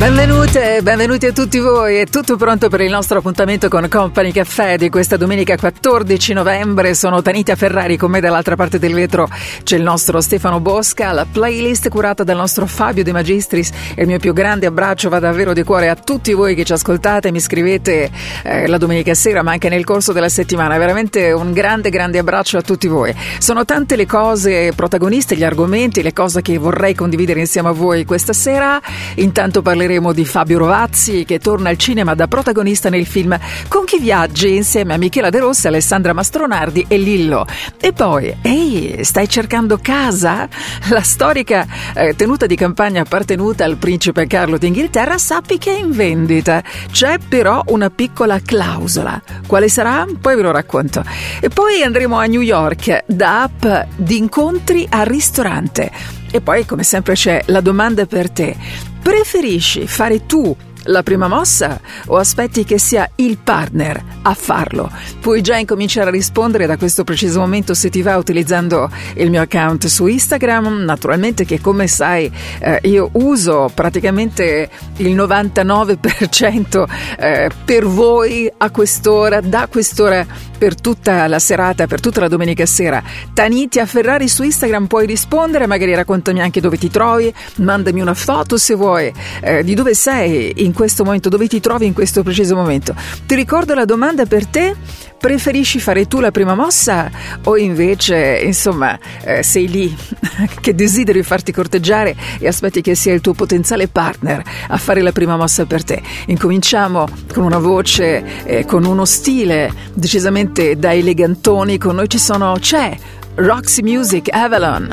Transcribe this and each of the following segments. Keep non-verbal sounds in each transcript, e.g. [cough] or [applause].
Benvenute, benvenuti a tutti voi. È tutto pronto per il nostro appuntamento con Company Caffè di questa domenica 14 novembre. Sono Tanita Ferrari, con me dall'altra parte del vetro c'è il nostro Stefano Bosca, la playlist curata dal nostro Fabio De Magistris e il mio più grande abbraccio va davvero di cuore a tutti voi che ci ascoltate, mi scrivete eh, la domenica sera ma anche nel corso della settimana. Veramente un grande, grande abbraccio a tutti voi. Sono tante le cose protagoniste, gli argomenti, le cose che vorrei condividere insieme a voi questa sera. Intanto parleremo parleremo di Fabio Rovazzi che torna al cinema da protagonista nel film Con chi viaggi insieme a Michela De Rossi, Alessandra Mastronardi e Lillo. E poi, ehi, stai cercando casa? La storica eh, tenuta di campagna appartenuta al principe Carlo d'Inghilterra sappi che è in vendita. C'è però una piccola clausola. Quale sarà? Poi ve lo racconto. E poi andremo a New York da app di incontri al ristorante. E poi, come sempre, c'è la domanda per te. Preferisci fare tu la prima mossa o aspetti che sia il partner a farlo? Puoi già incominciare a rispondere da questo preciso momento se ti va utilizzando il mio account su Instagram, naturalmente che come sai eh, io uso praticamente il 99% eh, per voi a quest'ora, da quest'ora per tutta la serata, per tutta la domenica sera. Taniti a Ferrari su Instagram puoi rispondere, magari raccontami anche dove ti trovi, mandami una foto se vuoi eh, di dove sei in questo momento, dove ti trovi in questo preciso momento. Ti ricordo la domanda per te Preferisci fare tu la prima mossa o invece, insomma, eh, sei lì [laughs] che desideri farti corteggiare e aspetti che sia il tuo potenziale partner a fare la prima mossa per te? Incominciamo con una voce, eh, con uno stile decisamente da elegantoni. Con noi ci sono, c'è Roxy Music Avalon.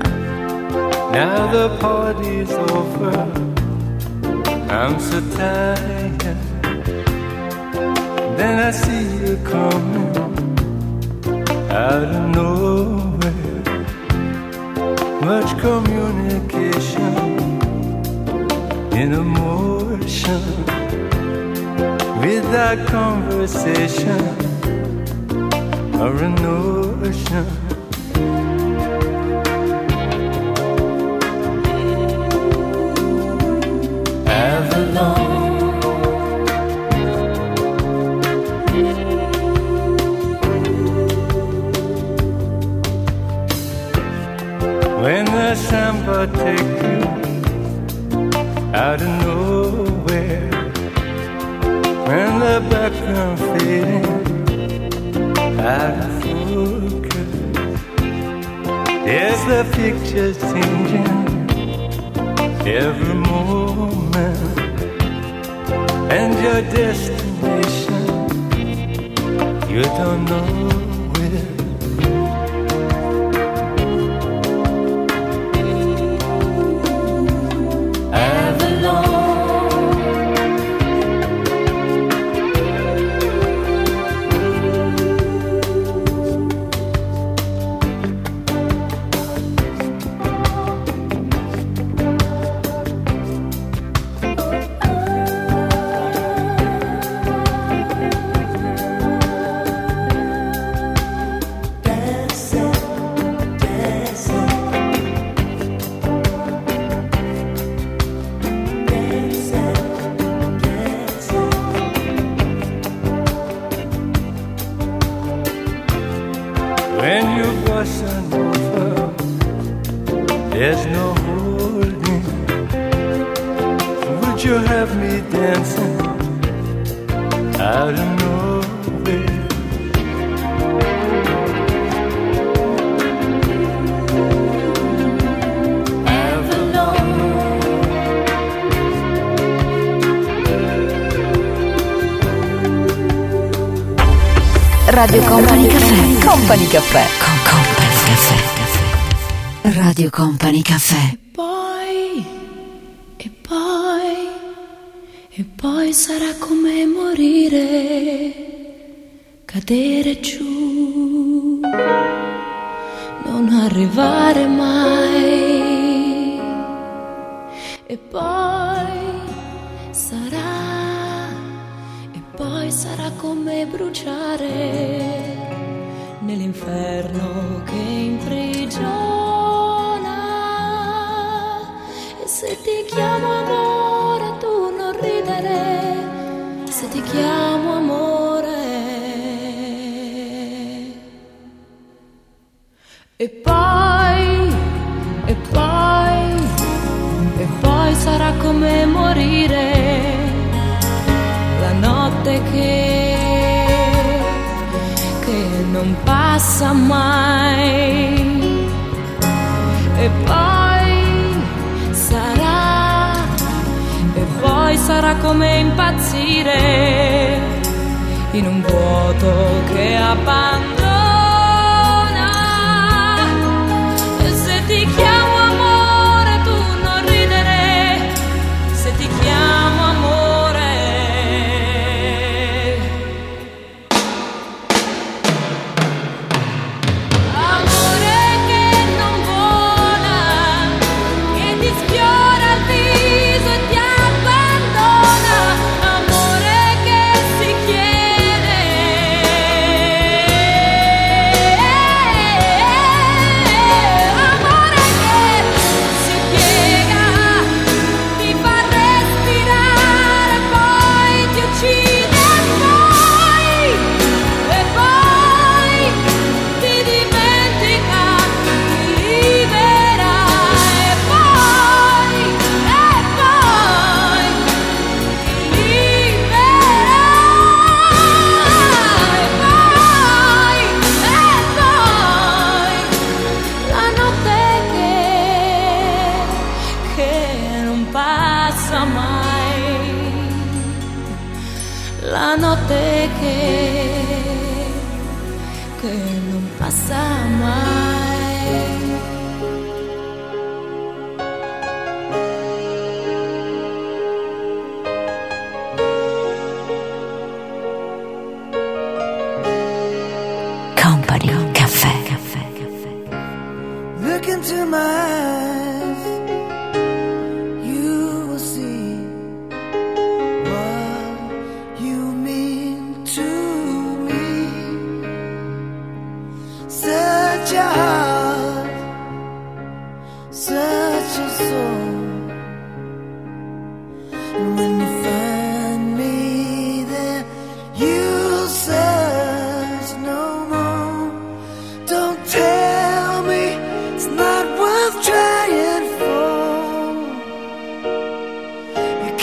Now the party's over. I'm so tired. Then I see you coming out of nowhere. Much communication in emotion without conversation or a notion. There's the pictures changing every moment, and your destination you don't know. Radio Company Caffè. Company Caffè. Con Company Caffè. Radio Company Caffè. E poi, e poi, e poi sarà come morire, cadere giù, non arrivare mai. E poi sarà, e poi poi sarà come bruciare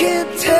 can't tell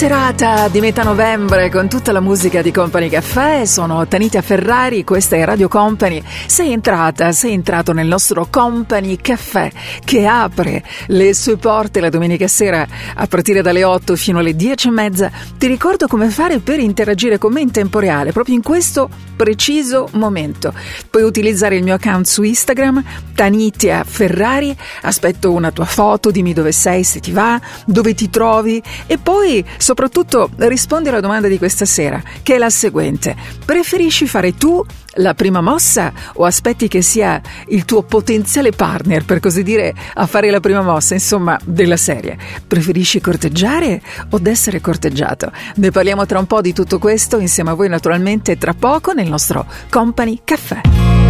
serata di metà novembre con tutta la musica di Company Caffè. Sono Tanita Ferrari, questa è Radio Company. Sei entrata, sei entrato nel nostro Company Caffè che apre le sue porte la domenica sera a partire dalle 8 fino alle 10 e mezza. Ti ricordo come fare per interagire con me in tempo reale, proprio in questo preciso momento. Puoi utilizzare il mio account su Instagram, Tanitia Ferrari. Aspetto una tua foto, dimmi dove sei, se ti va, dove ti trovi e poi soprattutto rispondi alla domanda di questa sera, che è la seguente. Preferisci fare tu la prima mossa o aspetti che sia il tuo potenziale partner, per così dire, a fare la prima mossa, insomma, della serie? Preferisci corteggiare o essere corteggiato? Ne parliamo tra un po' di tutto questo insieme a voi naturalmente tra poco nel nostro Company Caffè.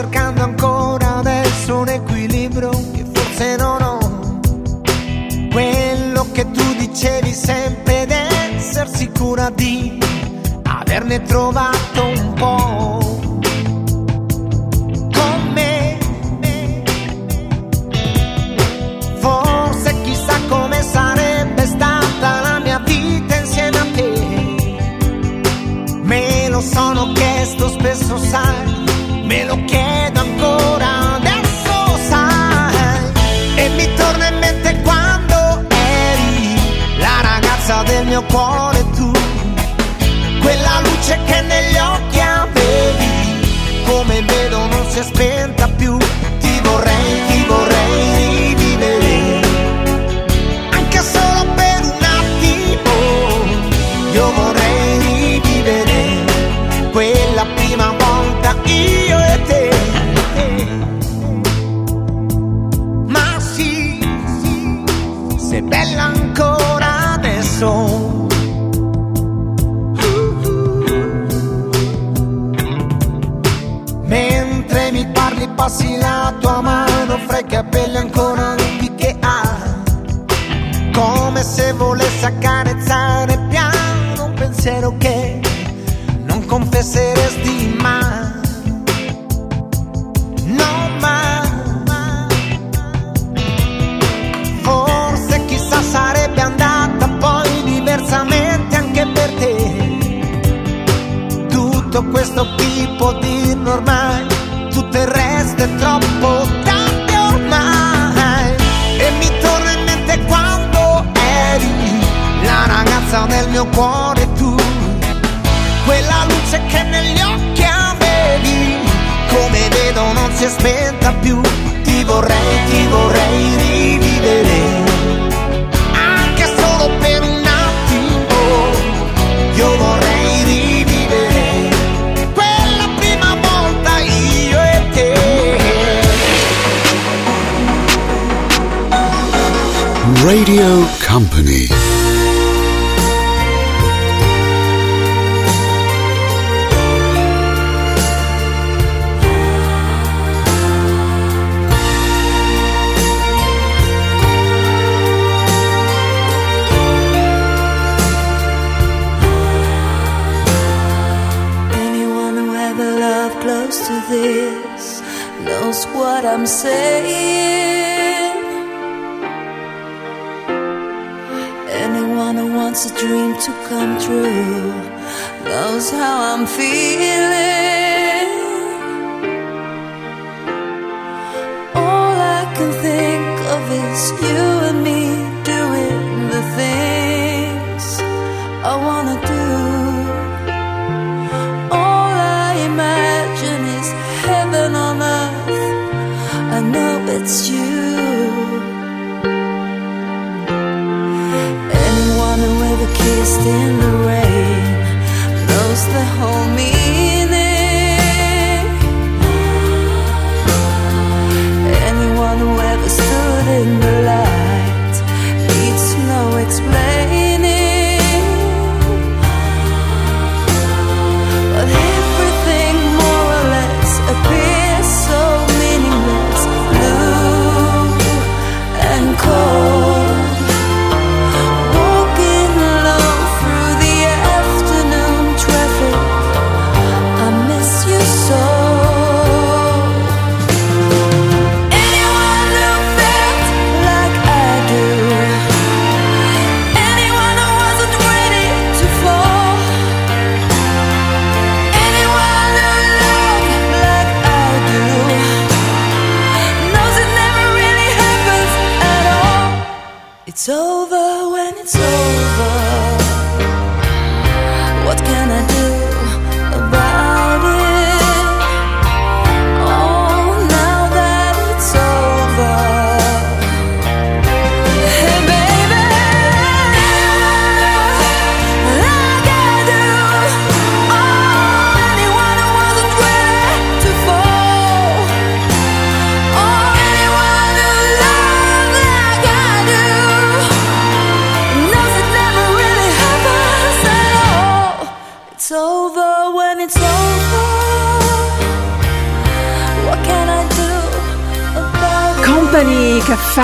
Cercando ancora adesso un equilibrio che forse non ho. Quello che tu dicevi sempre ed essere sicura di averne trovato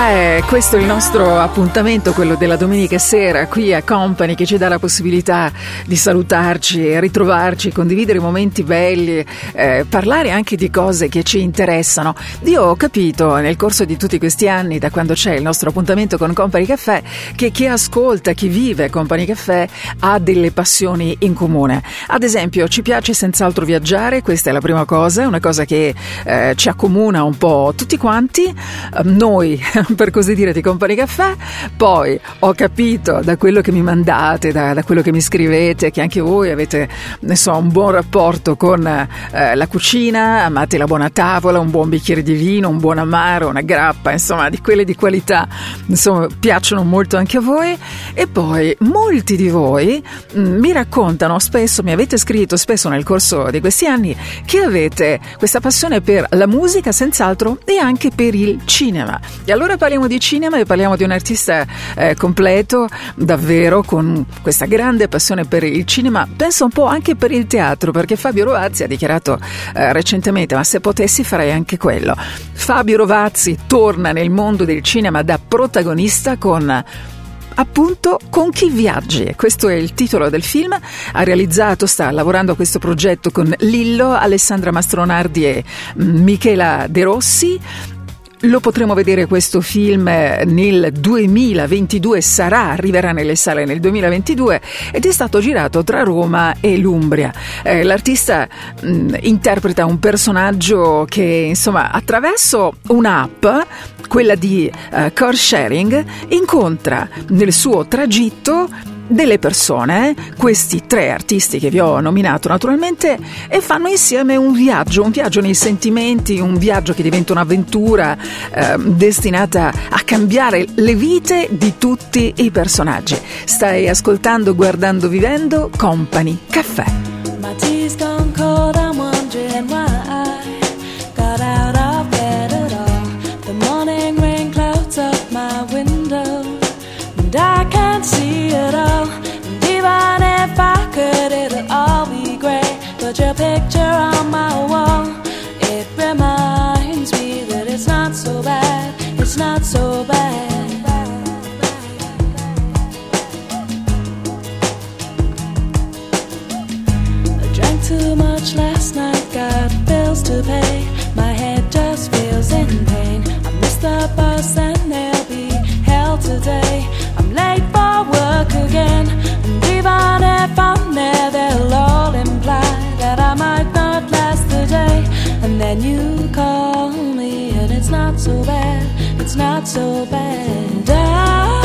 Caffè, questo è il nostro appuntamento, quello della domenica sera qui a Company che ci dà la possibilità di salutarci ritrovarci, condividere momenti belli, eh, parlare anche di cose che ci interessano. Io ho capito nel corso di tutti questi anni, da quando c'è il nostro appuntamento con Company Caffè, che chi ascolta, chi vive Company Caffè ha delle passioni in comune. Ad esempio, ci piace senz'altro viaggiare, questa è la prima cosa, una cosa che eh, ci accomuna un po' tutti quanti, eh, noi per così dire di Company Caffè, poi ho capito da quello che mi mandate, da, da quello che mi scrivete, che anche voi avete so, un buon rapporto con eh, la cucina, amate la buona tavola, un buon bicchiere di vino, un buon amaro, una grappa, insomma di quelle di qualità, insomma piacciono molto anche a voi e poi molti di voi mm, mi raccontano spesso, mi avete scritto spesso nel corso di questi anni che avete questa passione per la musica senz'altro e anche per il cinema. E allora parliamo di cinema e parliamo di un artista eh, completo, davvero con questa grande passione per il cinema, penso un po' anche per il teatro, perché Fabio Rovazzi ha dichiarato eh, recentemente, ma se potessi farei anche quello. Fabio Rovazzi torna nel mondo del cinema da protagonista con appunto Con chi viaggi. Questo è il titolo del film. Ha realizzato, sta lavorando a questo progetto con Lillo, Alessandra Mastronardi e mm, Michela De Rossi. Lo potremo vedere questo film eh, nel 2022, sarà, arriverà nelle sale nel 2022 ed è stato girato tra Roma e l'Umbria. Eh, l'artista mh, interpreta un personaggio che insomma attraverso un'app, quella di eh, car sharing, incontra nel suo tragitto delle persone, questi tre artisti che vi ho nominato naturalmente, e fanno insieme un viaggio, un viaggio nei sentimenti, un viaggio che diventa un'avventura eh, destinata a cambiare le vite di tutti i personaggi. Stai ascoltando, guardando, vivendo Company Caffè. But your picture on my wall, it reminds me that it's not so bad, it's not so bad. I drank too much last night, got bills to pay. My head just feels in pain. I missed the bus and there'll be hell today. I'm late for work again, and even if I'm there, And you call me, and it's not so bad, it's not so bad. I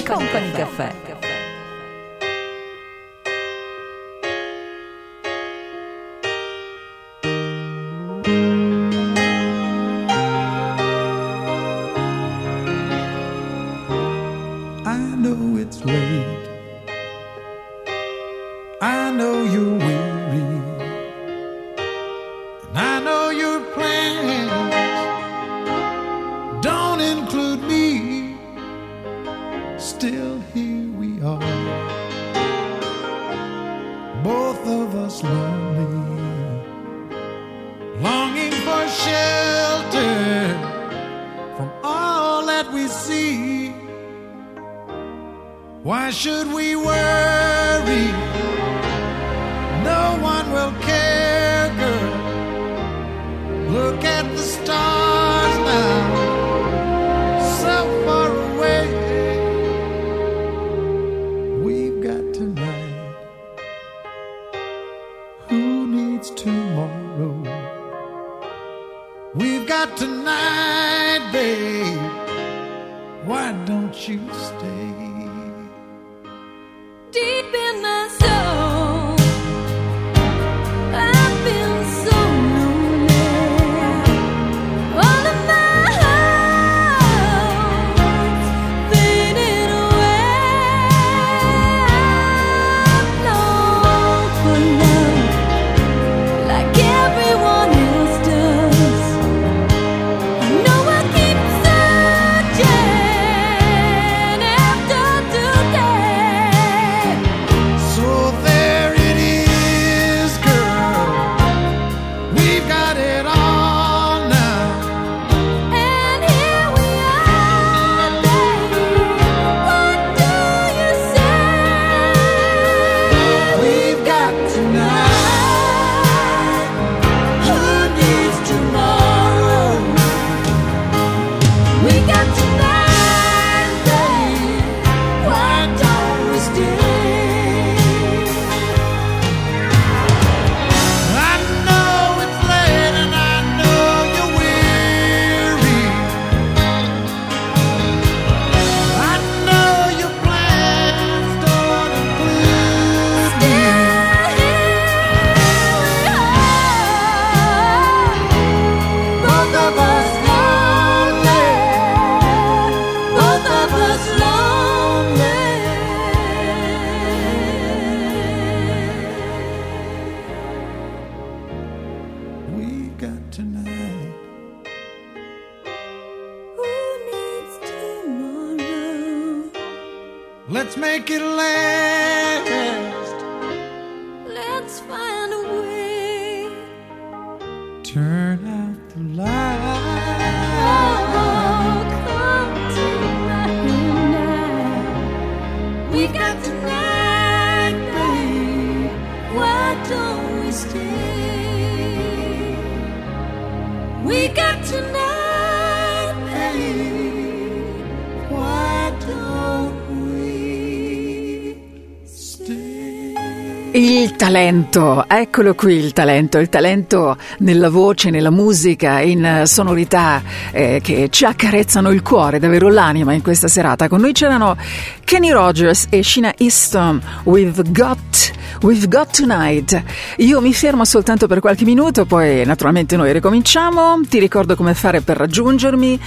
Talento, eccolo qui il talento, il talento nella voce, nella musica, in eh, sonorità eh, che ci accarezzano il cuore, davvero l'anima in questa serata. Con noi c'erano Kenny Rogers e Sheena Easton, We've Got, We've Got Tonight. Io mi fermo soltanto per qualche minuto, poi naturalmente noi ricominciamo. Ti ricordo come fare per raggiungermi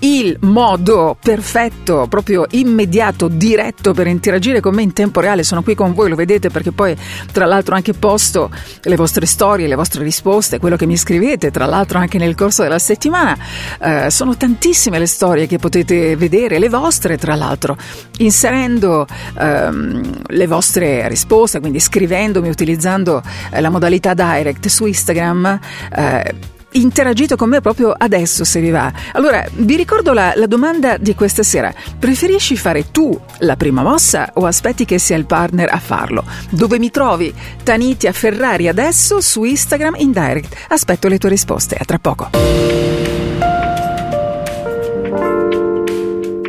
il modo perfetto, proprio immediato, diretto per interagire con me in tempo reale. Sono qui con voi, lo vedete perché poi tra l'altro anche posto le vostre storie, le vostre risposte, quello che mi scrivete, tra l'altro anche nel corso della settimana. Eh, sono tantissime le storie che potete vedere, le vostre tra l'altro, inserendo ehm, le vostre risposte, quindi scrivendomi utilizzando eh, la modalità direct su Instagram. eh, interagito con me proprio adesso se vi va. Allora, vi ricordo la, la domanda di questa sera. Preferisci fare tu la prima mossa o aspetti che sia il partner a farlo? Dove mi trovi? Tanitia Ferrari adesso su Instagram in direct. Aspetto le tue risposte. A tra poco.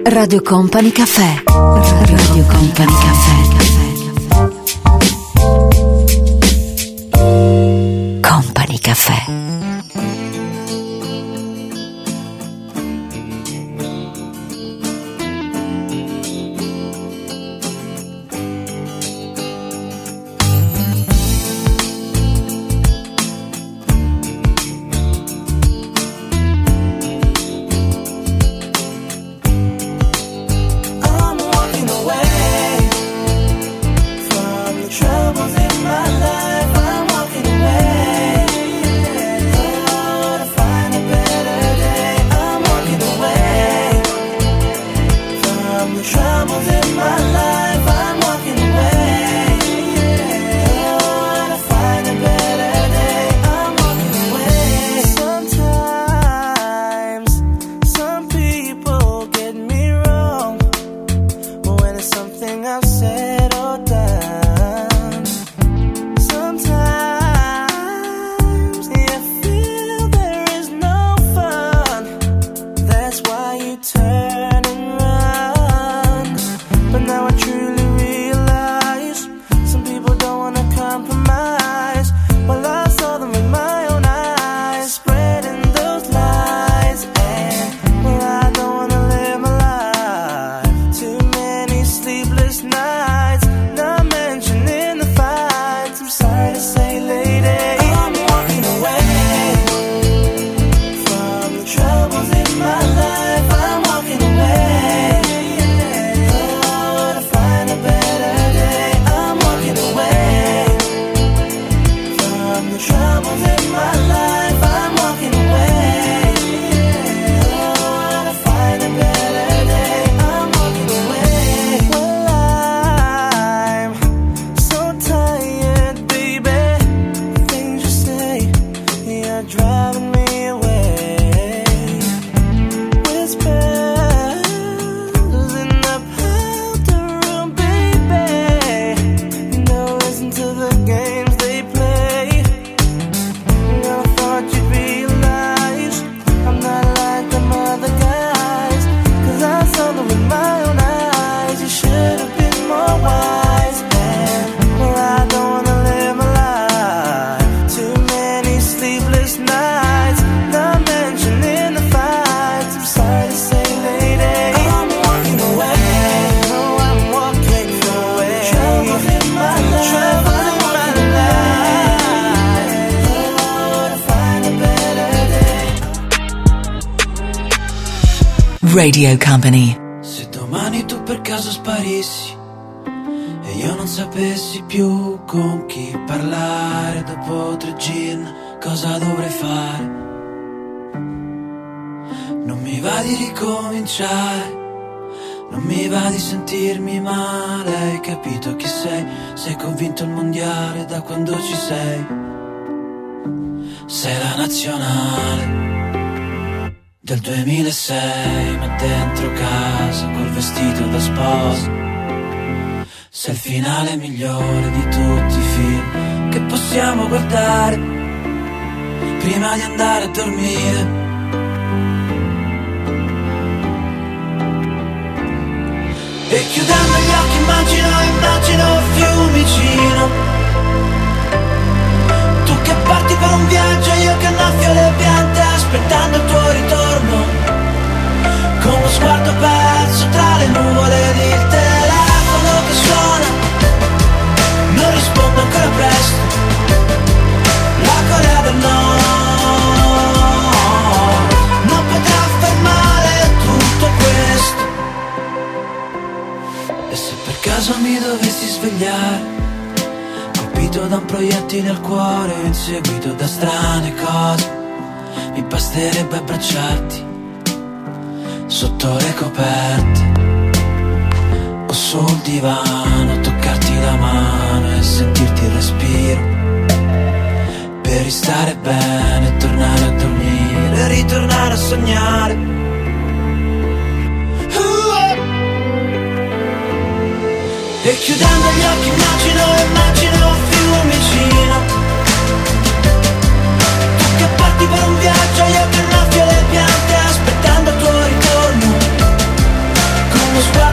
Radio Company Caffè. Radio Company Caffè. Company Caffè. Radio Company. Se domani tu per caso sparissi e io non sapessi più con chi parlare dopo tre gin, cosa dovrei fare? Non mi va di ricominciare, non mi va di sentirmi male, hai capito chi sei? Sei convinto il mondiale da quando ci sei? Sei la nazionale del 2006, ma dentro casa col vestito da sposa. Sei il finale migliore di tutti i film che possiamo guardare prima di andare a dormire. E chiudendo gli occhi immagino, immagino Fiumicino Tu che parti per un viaggio, io che annaffio le piante aspettando il tuo ritorno Con lo sguardo perso tra le nuvole ed il telefono che suona Non rispondo ancora presto La Corea del Nord Non potrà fermare tutto questo. E se per caso mi dovessi svegliare Colpito da un proiettile al cuore inseguito da strane cose basterebbe abbracciarti Sotto le coperte O sul divano Toccarti la mano e sentirti il respiro Per ristare bene, tornare a dormire Ritornare a sognare. E chiudendo gli occhi immagino, immagino parti per un viaggio, io che annaffio le piante Aspettando il tuo ritorno Con lo sguardo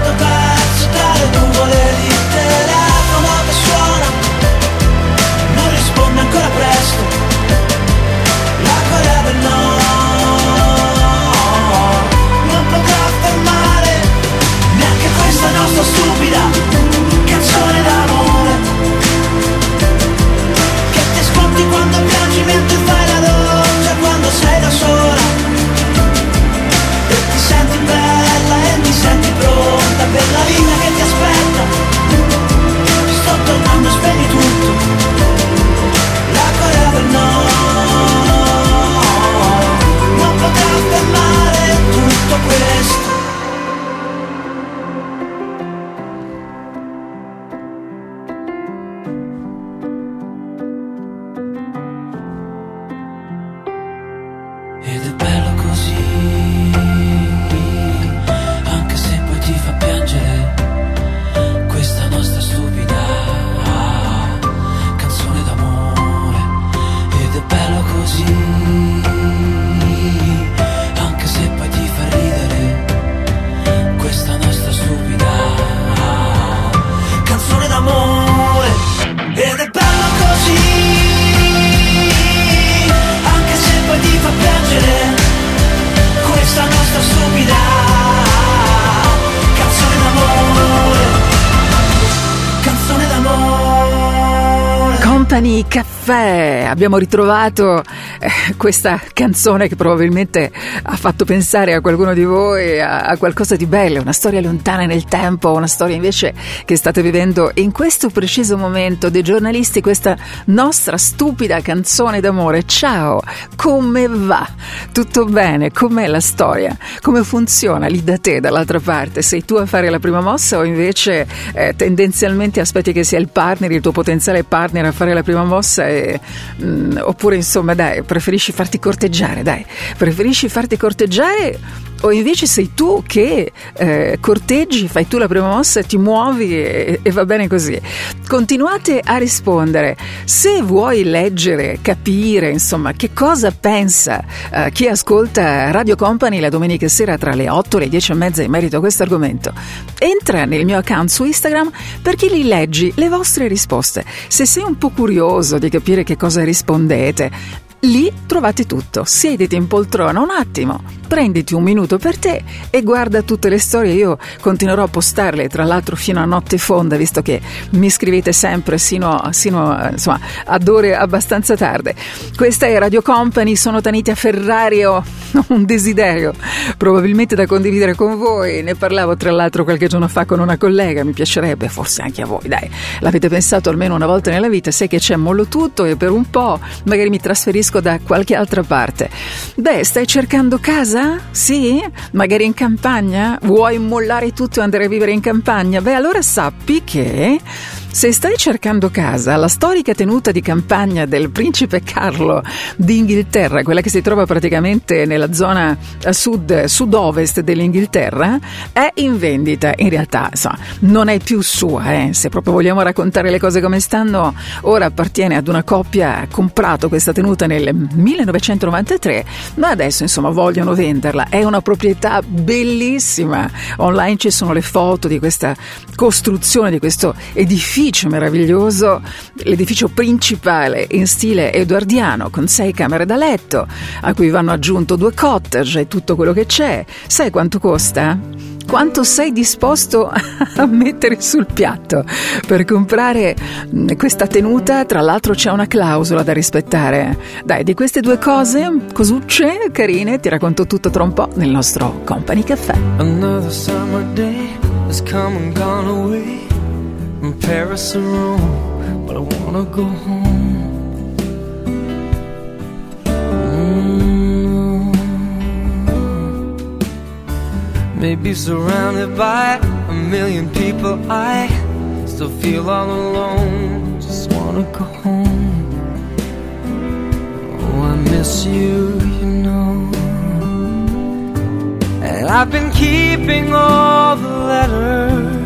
Abbiamo ritrovato eh, questa canzone che probabilmente ha fatto pensare a qualcuno di voi a, a qualcosa di bello, una storia lontana nel tempo, una storia invece che state vivendo in questo preciso momento dei giornalisti, questa nostra stupida canzone d'amore. Ciao, come va? Tutto bene? Com'è la storia? Come funziona lì da te, dall'altra parte? Sei tu a fare la prima mossa o invece eh, tendenzialmente aspetti che sia il partner, il tuo potenziale partner a fare la prima mossa e, mm, oppure insomma dai, preferisci farti corteggiare, dai, preferisci farti corteggiare o invece sei tu che eh, corteggi, fai tu la prima mossa, ti muovi e, e va bene così. Continuate a rispondere. Se vuoi leggere, capire, insomma, che cosa pensa eh, chi ascolta Radio Company la domenica sera tra le 8 e le 10 e mezza in merito a questo argomento, entra nel mio account su Instagram perché lì leggi le vostre risposte. Se sei un po' curioso di capire che cosa rispondete, Lì trovate tutto. Siediti in poltrona un attimo, prenditi un minuto per te e guarda tutte le storie. Io continuerò a postarle, tra l'altro, fino a notte fonda, visto che mi scrivete sempre sino, sino insomma, ad ore abbastanza tarde. Questa è Radio Company, sono Tanita Ferrari, ho [laughs] un desiderio probabilmente da condividere con voi. Ne parlavo, tra l'altro, qualche giorno fa con una collega, mi piacerebbe, forse anche a voi, dai. L'avete pensato almeno una volta nella vita, sai che c'è mollo tutto e per un po' magari mi trasferisco da qualche altra parte. Beh, stai cercando casa? Sì? Magari in campagna? Vuoi mollare tutto e andare a vivere in campagna? Beh, allora sappi che se stai cercando casa, la storica tenuta di campagna del principe Carlo d'Inghilterra, quella che si trova praticamente nella zona a sud, sud-ovest dell'Inghilterra, è in vendita. In realtà, insomma, non è più sua, eh. se proprio vogliamo raccontare le cose come stanno, ora appartiene ad una coppia, ha comprato questa tenuta nel 1993, ma adesso insomma vogliono venderla. È una proprietà bellissima. Online ci sono le foto di questa costruzione, di questo edificio meraviglioso, l'edificio principale in stile edoardiano con sei camere da letto, a cui vanno aggiunto due cottage e tutto quello che c'è. Sai quanto costa? Quanto sei disposto [laughs] a mettere sul piatto per comprare mm, questa tenuta? Tra l'altro c'è una clausola da rispettare. Dai, di queste due cose, cosucce, carine, ti racconto tutto tra un po' nel nostro Company Caffè. Another summer day has come and gone away from Paris or Rome, but I wanna go home. Mm. Maybe surrounded by a million people, I still feel all alone. Just wanna go home. Oh, I miss you, you know. And I've been keeping all the letters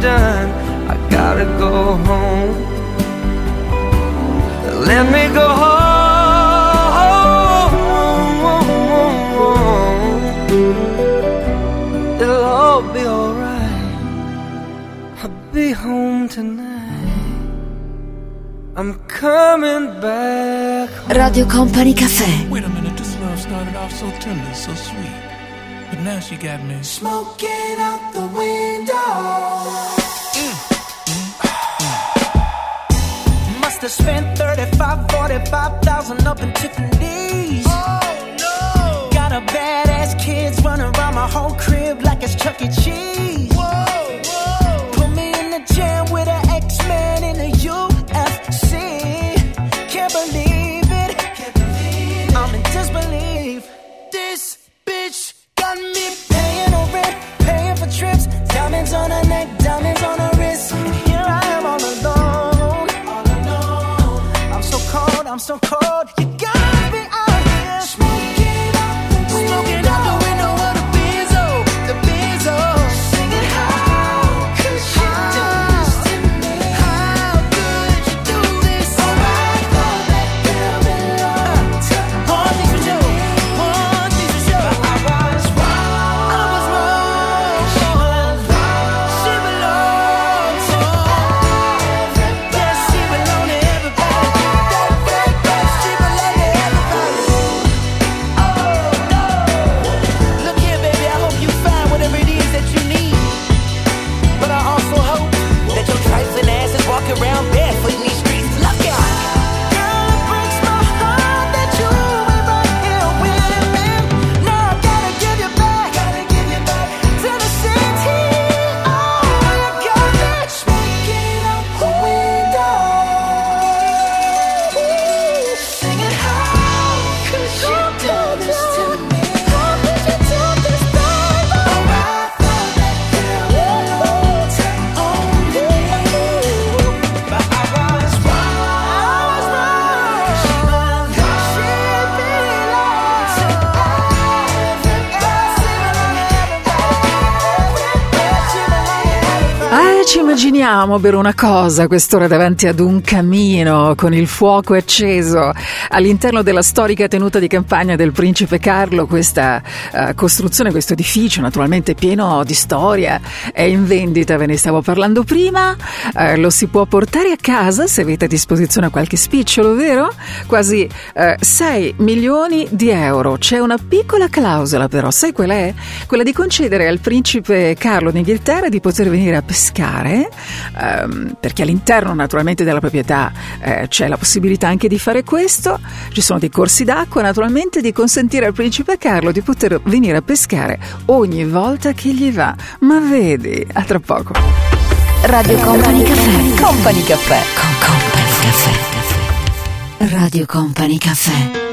Done. I gotta go home. Let me go home. It'll all be alright. I'll be home tonight. I'm coming back. Radio Company Cafe. Wait a minute, this love started off so tender, so sweet. But now she got me Smoking out the window. Spent 35, 45,000 up in Tiffany's. Oh no! Got a badass kids running around my whole crib like immaginiamo per una cosa quest'ora davanti ad un camino con il fuoco acceso all'interno della storica tenuta di campagna del principe Carlo. Questa eh, costruzione, questo edificio, naturalmente pieno di storia, è in vendita, ve ne stavo parlando prima. Eh, lo si può portare a casa se avete a disposizione qualche spicciolo, vero? Quasi eh, 6 milioni di euro. C'è una piccola clausola, però, sai qual è? Quella di concedere al principe Carlo d'Inghilterra di poter venire a pescare, ehm, perché all'interno naturalmente della proprietà eh, c'è la possibilità anche di fare questo, ci sono dei corsi d'acqua, naturalmente di consentire al principe Carlo di poter venire a pescare ogni volta che gli va. Ma vedi, a tra poco. Radio Company Caffè. Company Caffè. Con Company Caffè. Radio Company Caffè.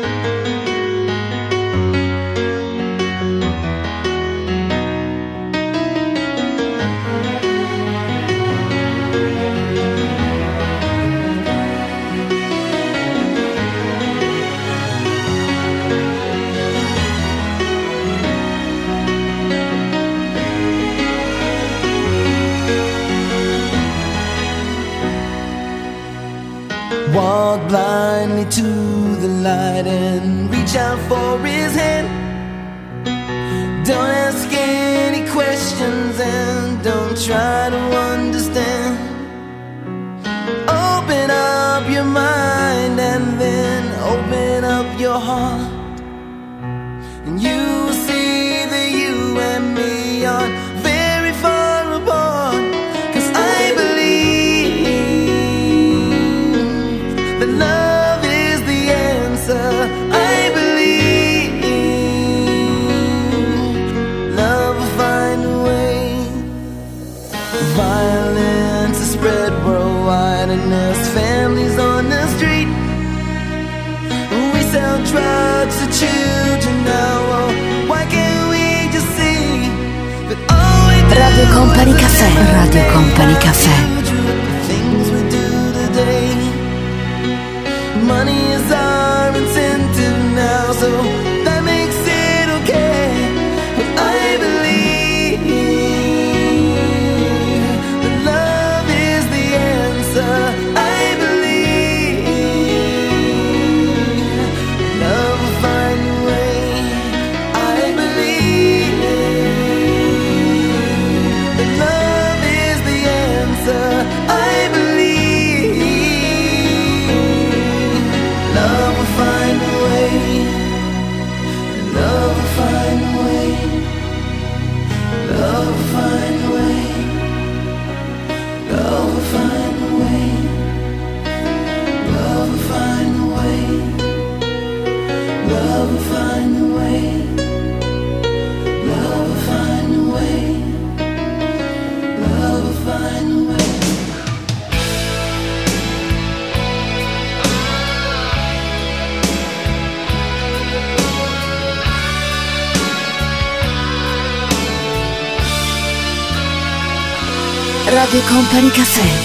Walk blindly to the light and reach out for his hand. Don't ask any questions and don't try to understand. Open up your mind and then open up your heart. Caffè. Radio Company Caffè. Radio Company Caffè. I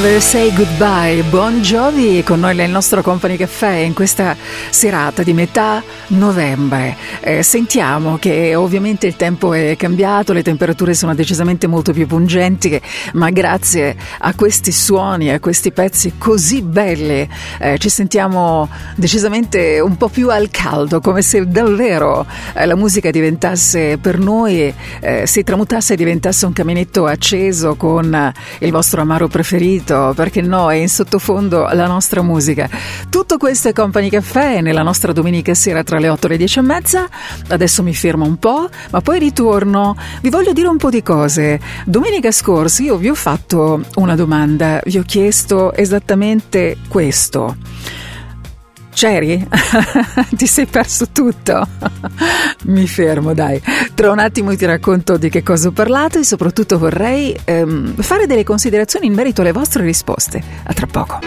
Never Say Goodbye, Jovi con noi nel nostro Company Caffè in questa serata di metà novembre. Eh, sentiamo che ovviamente il tempo è cambiato, le temperature sono decisamente molto più pungenti, ma grazie a questi suoni, a questi pezzi così belli, eh, ci sentiamo decisamente un po' più al caldo, come se davvero eh, la musica diventasse per noi, eh, si tramutasse e diventasse un caminetto acceso con il vostro amaro preferito, perché no, è in sottofondo la nostra musica. Tutto questo è Company Caffè nella nostra domenica sera tra le 8 e le 10 e mezza. Adesso mi fermo un po', ma poi ritorno. Vi voglio dire un po' di cose. Domenica scorsa io vi ho fatto una domanda, vi ho chiesto esattamente questo. C'eri? [laughs] ti sei perso tutto? [laughs] Mi fermo, dai. Tra un attimo ti racconto di che cosa ho parlato e soprattutto vorrei ehm, fare delle considerazioni in merito alle vostre risposte. A tra poco.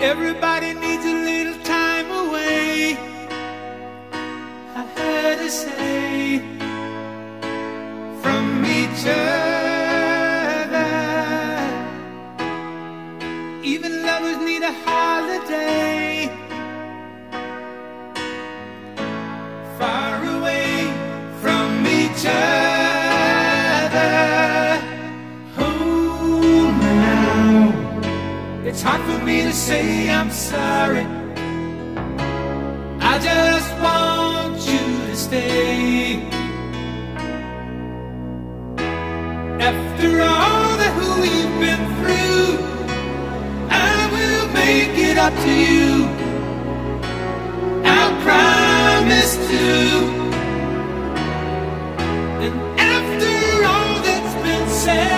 Everybody needs a little time away. I heard her say from each other. Even lovers need a holiday. Far away from each other. Oh, now. It's hard for me to say I'm sorry. I just want you to stay. After all that we've been through, it to you. I promise to. And after all that's been said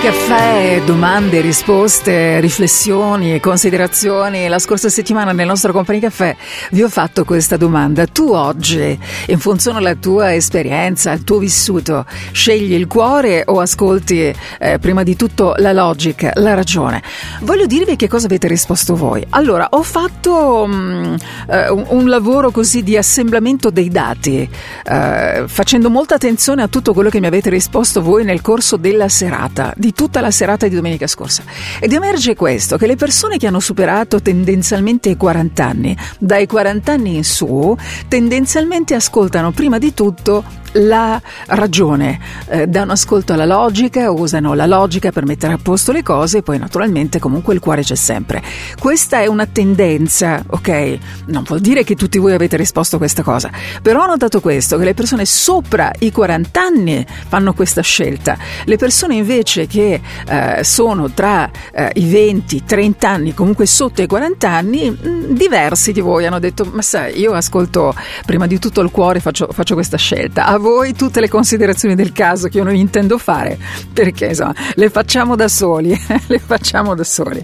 Company Caffè, domande, risposte, riflessioni e considerazioni. La scorsa settimana nel nostro Company Caffè vi ho fatto questa domanda. Tu oggi, in funzione alla tua esperienza, al tuo vissuto, scegli il cuore o ascolti eh, prima di tutto la logica, la ragione? Voglio dirvi che cosa avete risposto voi. Allora, ho fatto mm, eh, un, un lavoro così di assemblamento dei dati, eh, facendo molta attenzione a tutto quello che mi avete risposto voi nel corso della serata, di tutta la serata di domenica scorsa. Ed emerge questo, che le persone che hanno superato tendenzialmente i 40 anni, dai 40 anni in su, tendenzialmente ascoltano prima di tutto la ragione, eh, danno ascolto alla logica, usano la logica per mettere a posto le cose e poi naturalmente comunque il cuore c'è sempre. Questa è una tendenza, ok? Non vuol dire che tutti voi avete risposto a questa cosa, però ho notato questo, che le persone sopra i 40 anni fanno questa scelta, le persone invece che eh, sono tra eh, i 20, 30 anni, comunque sotto i 40 anni, mh, diversi di voi hanno detto, ma sai, io ascolto prima di tutto il cuore, faccio, faccio questa scelta. Voi tutte le considerazioni del caso che io non intendo fare, perché insomma, le facciamo da soli, [laughs] le facciamo da soli.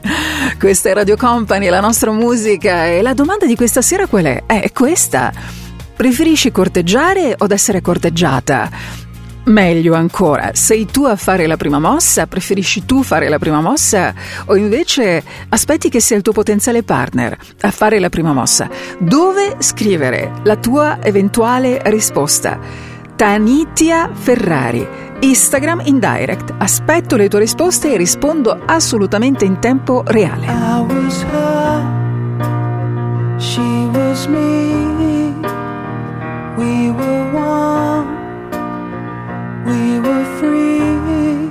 Questa è Radio Company, la nostra musica e la domanda di questa sera qual è? È questa. Preferisci corteggiare o essere corteggiata? Meglio ancora, sei tu a fare la prima mossa? Preferisci tu fare la prima mossa? O invece aspetti che sia il tuo potenziale partner a fare la prima mossa? Dove scrivere la tua eventuale risposta? Tanitia Ferrari, Instagram in direct. Aspetto le tue risposte e rispondo assolutamente in tempo reale. I was her, she was me. We were one, we were free.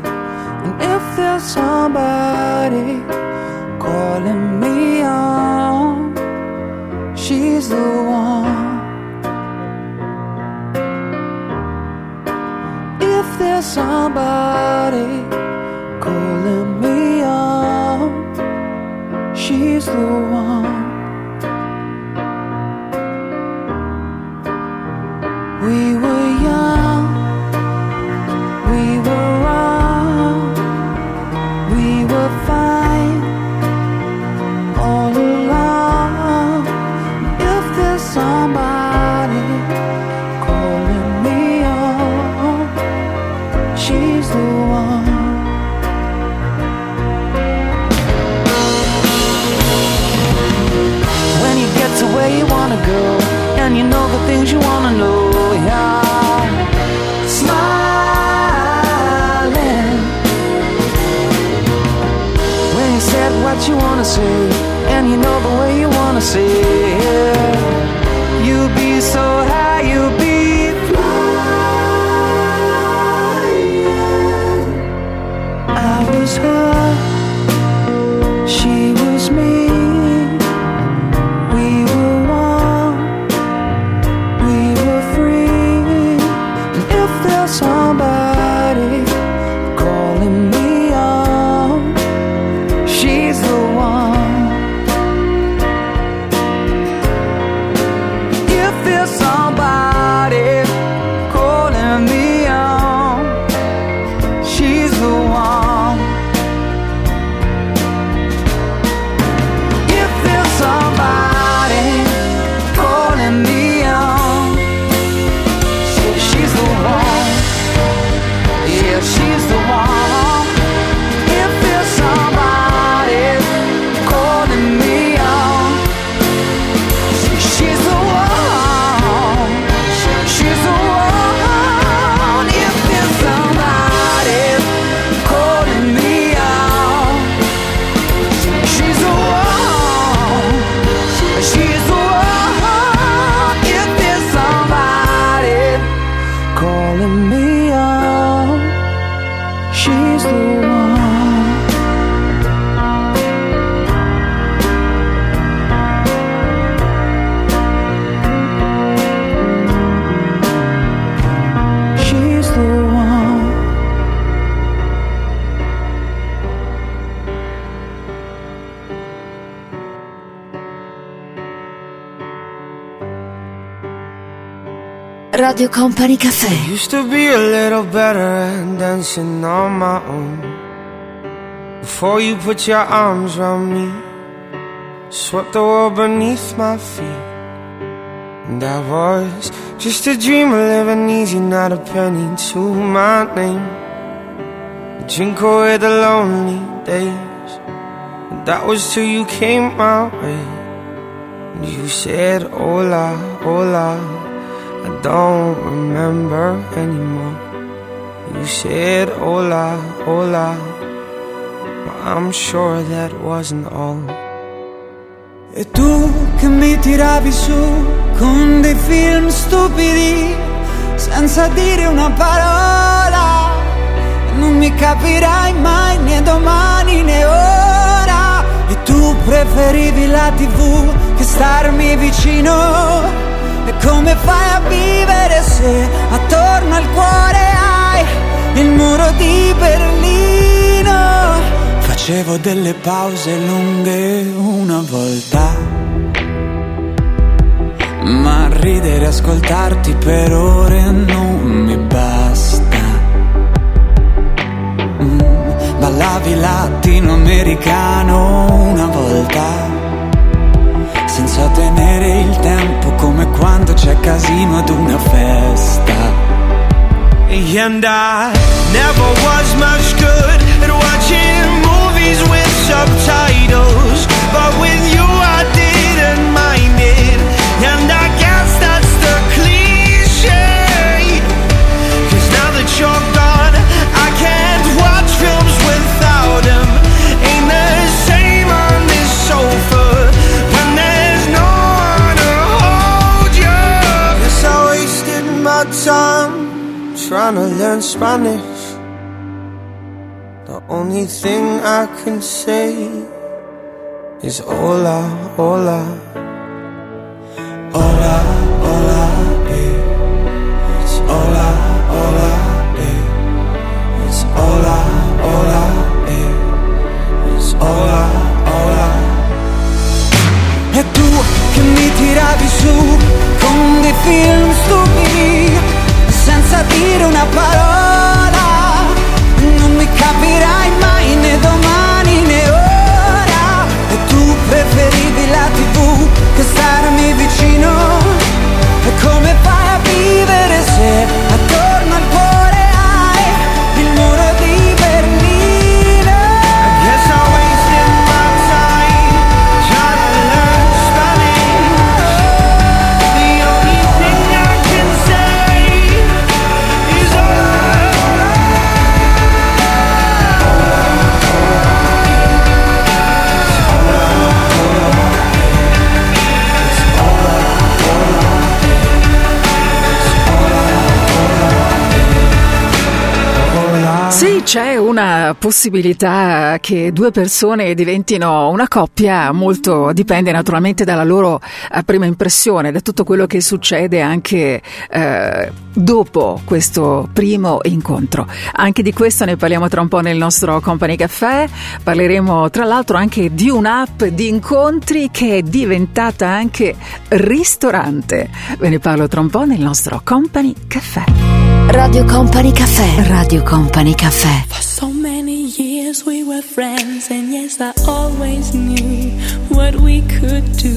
And if there's somebody calling me on, she's the one. If there's somebody calling me on, she's the one. Radio Company Caffè. Used to be a little better at dancing on my own. Before you put your arms around me, swept the world beneath my feet. And I was just a dreamer living easy, not a penny to my name. A drink away the lonely days. And that was till you came my way. And you said, Hola, hola. Don't remember anymore. You said hola, hola. But I'm sure that wasn't all. E tu che mi tiravi su con dei film stupidi, senza dire una parola, non mi capirai mai né domani né ora. E tu preferivi la tv che starmi vicino. E come fai a vivere se attorno al cuore hai il muro di Berlino? Facevo delle pause lunghe una volta. Ma ridere e ascoltarti per ore non mi basta. Mm, Ballavi latinoamericano una volta. Senza tenere il tempo come quando c'è casino ad una festa. And I never was much good at watching movies with subtitles. But with you I didn't mind it. And I trying to learn Spanish. The only thing I can say is hola, hola. Hola, hola, eh. It's hola, hola, eh. It's hola, hola, eh. It's hola, hola. E tu che mi tiravi su con dei film stupidi, senza dire una parola, una possibilità che due persone diventino una coppia, molto dipende naturalmente dalla loro eh, prima impressione, da tutto quello che succede anche eh, dopo questo primo incontro. Anche di questo ne parliamo tra un po' nel nostro Company Caffè, parleremo tra l'altro anche di un'app di incontri che è diventata anche ristorante. Ve ne parlo tra un po' nel nostro Company Caffè. Radio Company Caffè. Radio Company Caffè. Years we were friends, and yes, I always knew what we could do.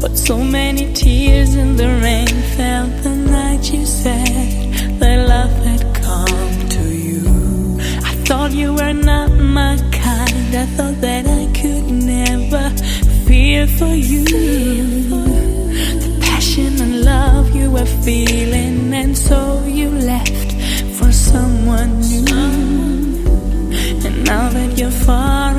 But so many tears in the rain fell the night you said that love had come to you. I thought you were not my kind, I thought that I could never fear for you. The passion and love you were feeling, and so you left for someone new. Now that you're far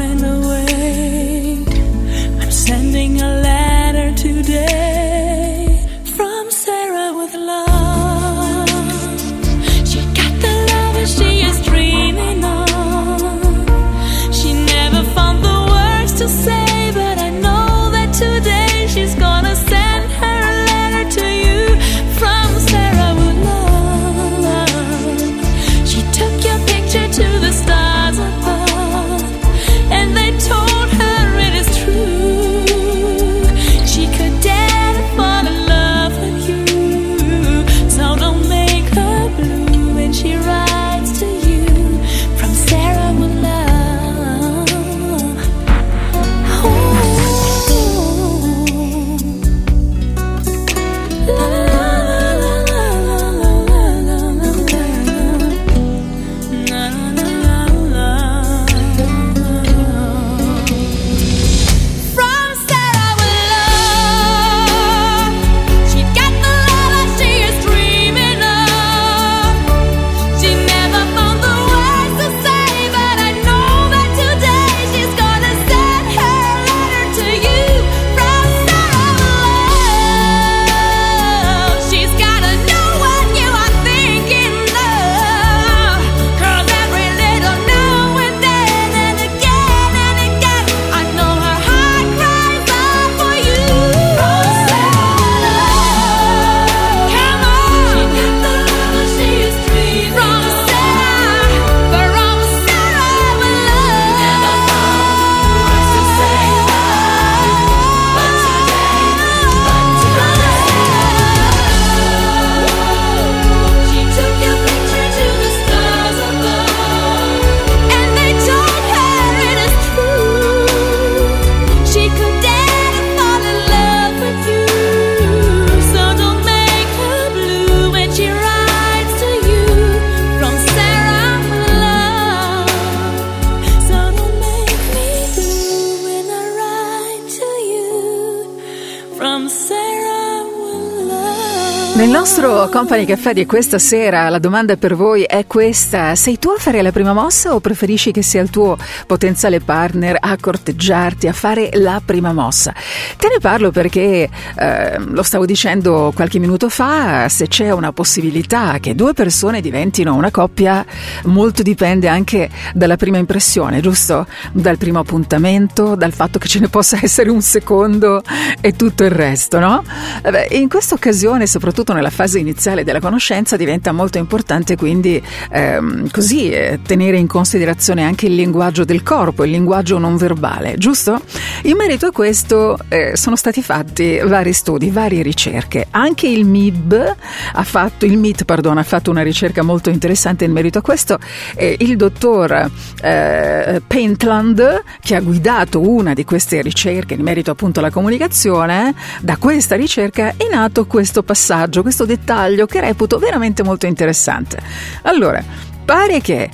Company Caffè di questa sera la domanda per voi è questa: sei tu a fare la prima mossa o preferisci che sia il tuo potenziale partner a corteggiarti, a fare la prima mossa? Te ne parlo perché eh, lo stavo dicendo qualche minuto fa, se c'è una possibilità che due persone diventino una coppia, molto dipende anche dalla prima impressione, giusto? Dal primo appuntamento, dal fatto che ce ne possa essere un secondo e tutto il resto, no? Vabbè, in questa occasione, soprattutto nella fase iniziale della conoscenza, diventa molto importante quindi ehm, così eh, tenere in considerazione anche il linguaggio del corpo, il linguaggio non verbale, giusto? In merito a questo eh, sono stati fatti vari studi, varie ricerche. Anche il MIB ha fatto, il MIT, pardon, ha fatto una ricerca molto interessante in merito a questo. Eh, il dottor eh, Pentland, che ha guidato una di queste ricerche in merito appunto alla comunicazione, da questa ricerca è nato questo passaggio, questo dettaglio che reputo veramente molto interessante. Allora, pare che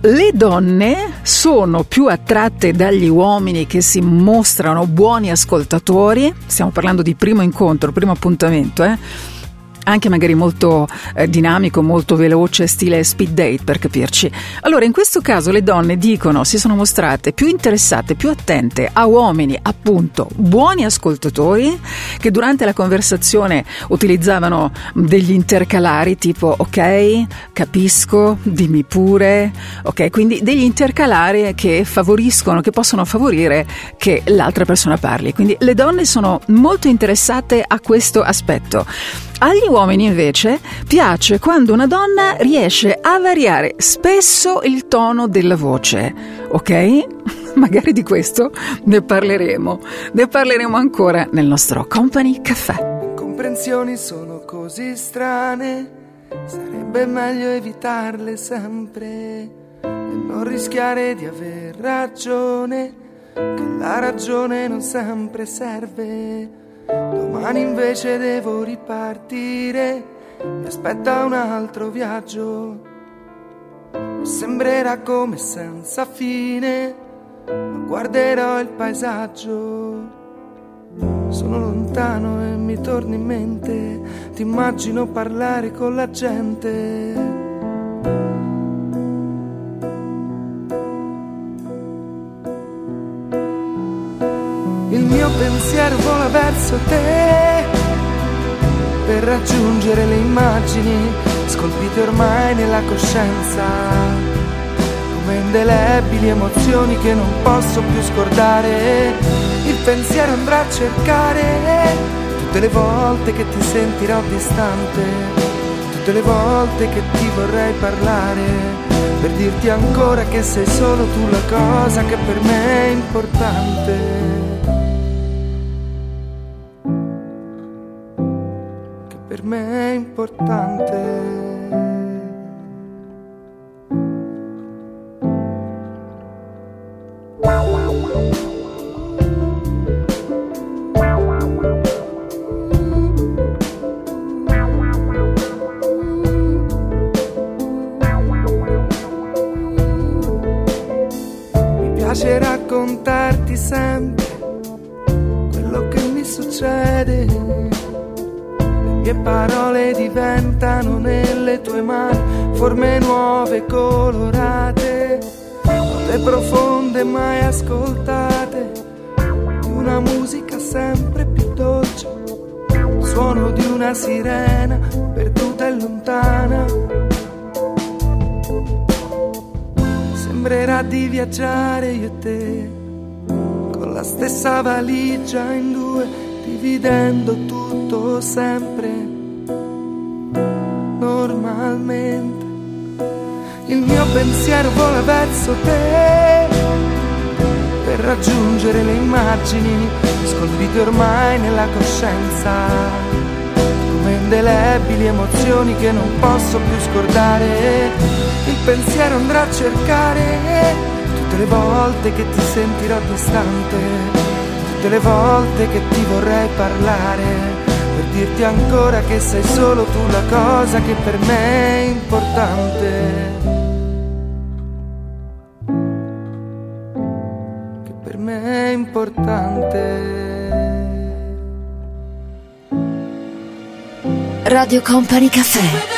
le donne sono più attratte dagli uomini che si mostrano buoni ascoltatori, stiamo parlando di primo incontro, primo appuntamento, eh? Anche magari molto eh, dinamico, molto veloce, stile speed date per capirci. Allora, in questo caso le donne dicono si sono mostrate più interessate, più attente a uomini, appunto, buoni ascoltatori, che durante la conversazione utilizzavano degli intercalari tipo ok, capisco, dimmi pure, ok, quindi degli intercalari che favoriscono, che possono favorire che l'altra persona parli. Quindi le donne sono molto interessate a questo aspetto. Agli uomini invece piace quando una donna riesce a variare spesso il tono della voce, ok? [laughs] Magari di questo ne parleremo. Ne parleremo ancora nel nostro Company Caffè. Comprensioni sono così strane, sarebbe meglio evitarle sempre e non rischiare di aver ragione, che la ragione non sempre serve. Domani invece devo ripartire, mi aspetta un altro viaggio. Sembrerà come senza fine, ma guarderò il paesaggio. Sono lontano e mi torni in mente, ti immagino parlare con la gente. Mio pensiero vola verso te per raggiungere le immagini scolpite ormai nella coscienza come indelebili emozioni che non posso più scordare. Il pensiero andrà a cercare tutte le volte che ti sentirò distante, tutte le volte che ti vorrei parlare per dirti ancora che sei solo tu la cosa che per me è importante. Che per me è importante. Parole diventano nelle tue mani forme nuove, colorate, note profonde mai ascoltate, una musica sempre più dolce, suono di una sirena perduta e lontana. Sembrerà di viaggiare io e te con la stessa valigia in due, dividendo tutto sempre normalmente. Il mio pensiero vola verso te per raggiungere le immagini scolpite ormai nella coscienza come indelebili emozioni che non posso più scordare. Il pensiero andrà a cercare tutte le volte che ti sentirò distante, tutte le volte che ti vorrei parlare, per dirti ancora che sei solo tu la cosa che per me è importante. Che per me è importante. Radio Company Caffè.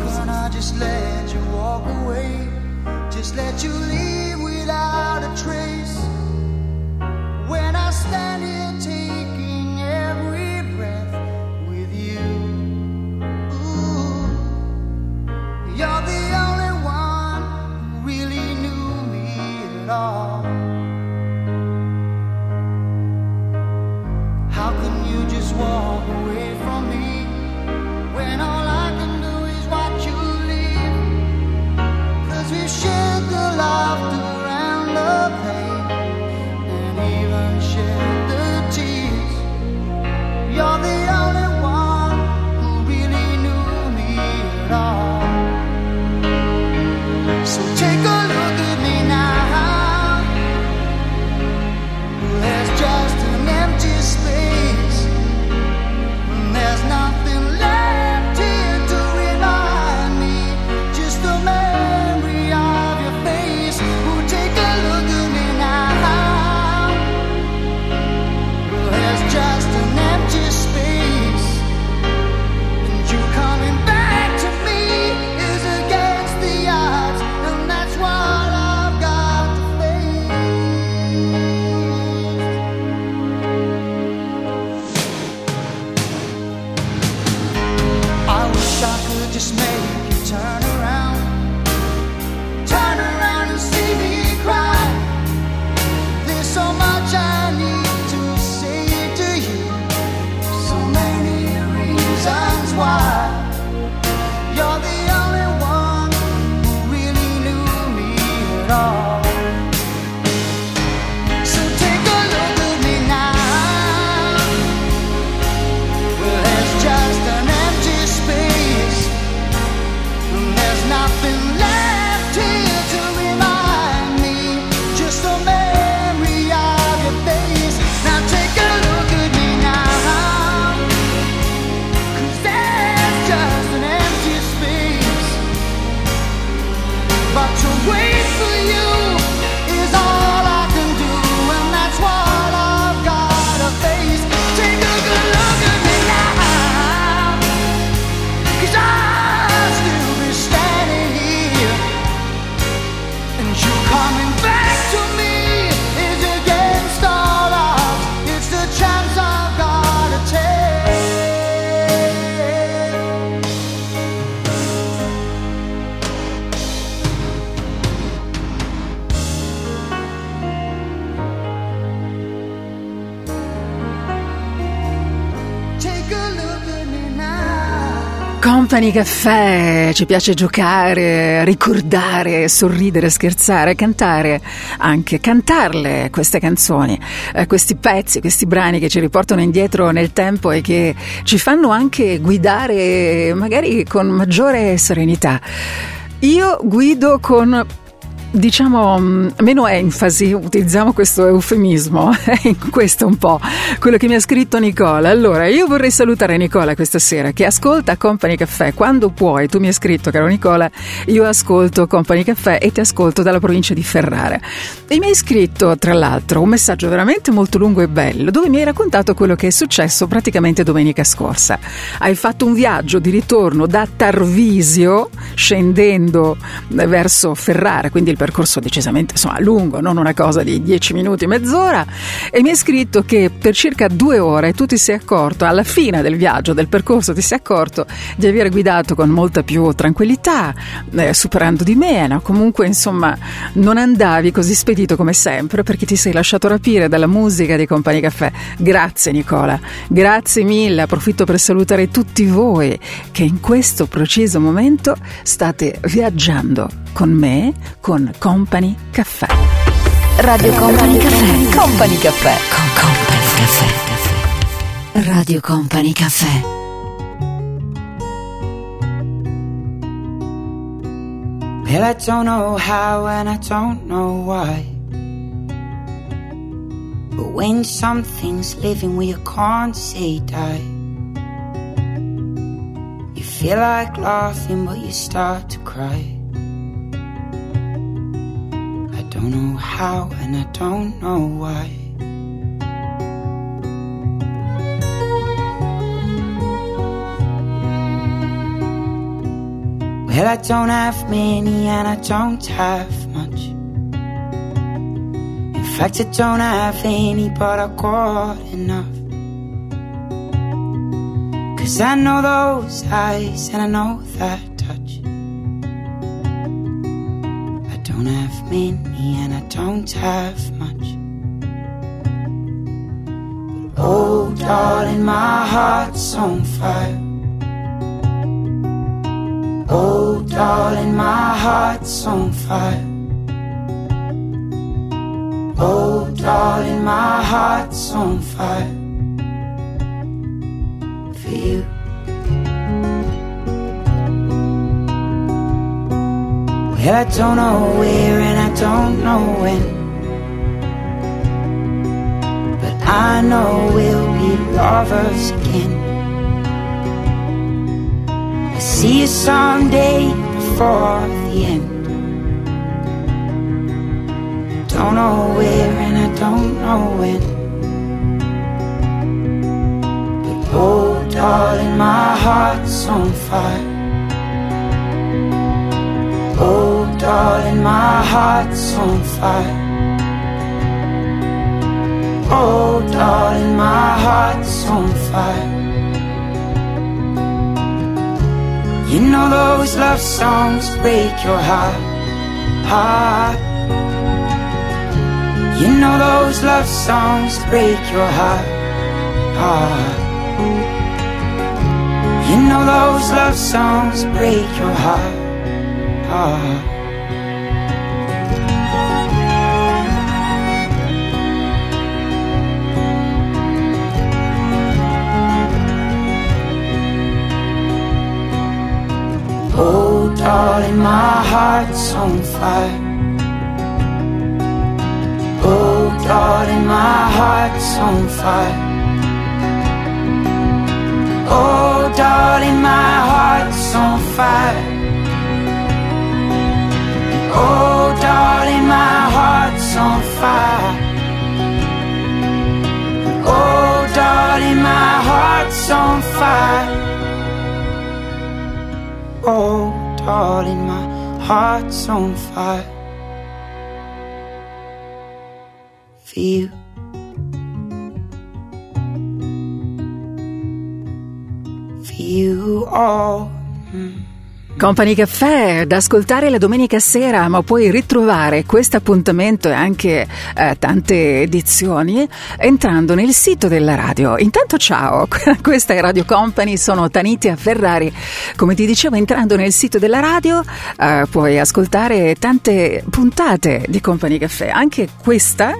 Company Caffè, ci piace giocare, ricordare, sorridere, scherzare, cantare, anche cantarle queste canzoni, eh, questi pezzi, questi brani che ci riportano indietro nel tempo e che ci fanno anche guidare magari con maggiore serenità. Io guido con diciamo mh, meno enfasi, utilizziamo questo eufemismo, [laughs] in questo un po' quello che mi ha scritto Nicola. Allora, io vorrei salutare Nicola questa sera che ascolta Company Caffè. Quando puoi, tu mi hai scritto, caro Nicola, io ascolto Company Caffè e ti ascolto dalla provincia di Ferrara. E mi hai scritto, tra l'altro, un messaggio veramente molto lungo e bello, dove mi hai raccontato quello che è successo praticamente domenica scorsa. Hai fatto un viaggio di ritorno da Tarvisio, scendendo verso Ferrara, quindi il percorso decisamente insomma, lungo, non una cosa di 10 minuti, mezz'ora, e mi hai scritto che per circa due ore tu ti sei accorto, alla fine del viaggio, del percorso, ti sei accorto di aver guidato con molta più tranquillità, eh, superando di meno, comunque insomma non andavi così spedito come sempre perché ti sei lasciato rapire dalla musica di Compagni Caffè. Grazie Nicola, grazie mille, approfitto per salutare tutti voi che in questo preciso momento state viaggiando con me con Company Caffè. Radio Company Caffè. Company Caffè. Con Company Caffè. Radio Company Caffè. Well, I don't know how and I don't know why. But when something's living where you can't say die, you feel like laughing but you start to cry don't know how and I don't know why. Well, I don't have many and I don't have much. In fact, I don't have any, but I got enough. Cause I know those eyes and I know that don't have much. Oh, darling, my heart's on fire. Oh, darling, my heart's on fire. Oh, darling, my heart's on fire. For you. Well, I don't know where and I don't know when. But I know we'll be lovers again. I see you someday before the end. Don't know where and I don't know when. But oh, darling, my heart's on fire. Oh, darling, my heart's on fire. Oh, darling, my heart's on fire. You know those love songs break your heart, heart. You know those love songs break your heart, heart. You know those love songs break your heart, heart. Oh, darling, my heart's on fire. Oh, darling, my heart's on fire. Oh, darling, my heart's on fire. Oh, darling, my heart's on fire. Oh, darling, my heart's on fire. Oh, darling, my heart's on fire for you. For you all. Company Caffè da ascoltare la domenica sera, ma puoi ritrovare questo appuntamento e anche eh, tante edizioni entrando nel sito della radio. Intanto ciao, [laughs] questa è Radio Company, sono Tanitia Ferrari. Come ti dicevo, entrando nel sito della radio eh, puoi ascoltare tante puntate di Company Caffè, anche questa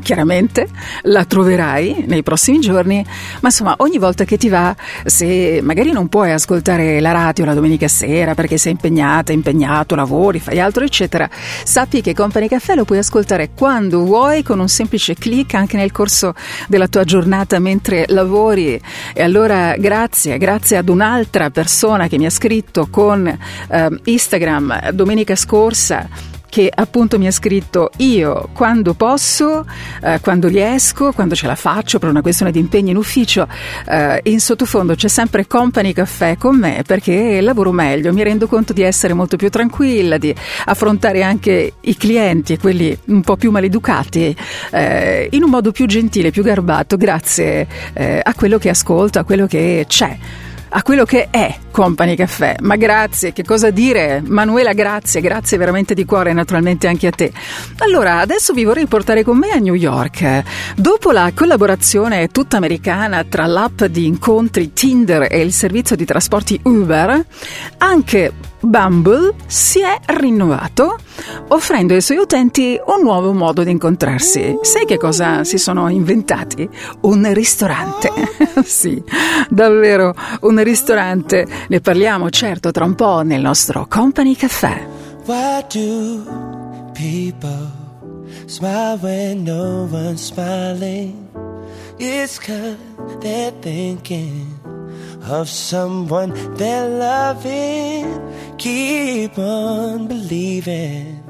chiaramente la troverai nei prossimi giorni, ma insomma ogni volta che ti va, se magari non puoi ascoltare la radio la domenica sera perché sei impegnata, impegnato, lavori, fai altro eccetera, sappi che Company Caffè lo puoi ascoltare quando vuoi con un semplice clic anche nel corso della tua giornata mentre lavori. E allora grazie, grazie ad un'altra persona che mi ha scritto con eh, Instagram domenica scorsa che appunto mi ha scritto io quando posso, eh, quando riesco, quando ce la faccio per una questione di impegno in ufficio, eh, in sottofondo c'è sempre Company Caffè con me perché lavoro meglio, mi rendo conto di essere molto più tranquilla, di affrontare anche i clienti e quelli un po' più maleducati eh, in un modo più gentile, più garbato, grazie eh, a quello che ascolto, a quello che c'è a quello che è Company Caffè. Ma grazie, che cosa dire? Manuela, grazie, grazie veramente di cuore, naturalmente anche a te. Allora, adesso vi vorrei portare con me a New York. Dopo la collaborazione tutta americana tra l'app di incontri Tinder e il servizio di trasporti Uber, anche Bumble si è rinnovato offrendo ai suoi utenti un nuovo modo di incontrarsi. Sai che cosa si sono inventati? Un ristorante. [laughs] sì, davvero un ristorante. Ne parliamo certo tra un po' nel nostro Company Caffè. Why do people smile when no one's smiling? It's cause they're thinking of someone they're loving. Keep on believing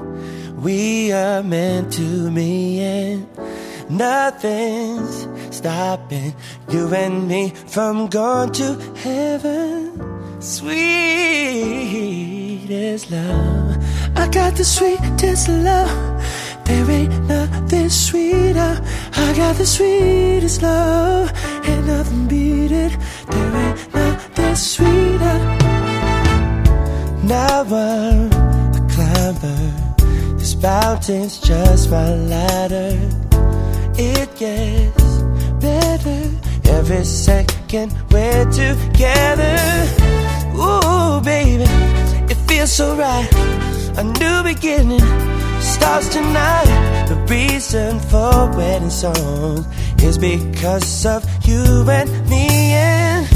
we are meant to be, and nothing's stopping you and me from going to heaven. Sweet love. I got the sweetest love. There ain't nothing sweeter. I got the sweetest love. Ain't nothing beat it. There ain't nothing sweeter. I'm a climber. This mountain's just my ladder. It gets better every second we're together. Ooh, baby, it feels so right. A new beginning starts tonight. The reason for wedding songs is because of you and me and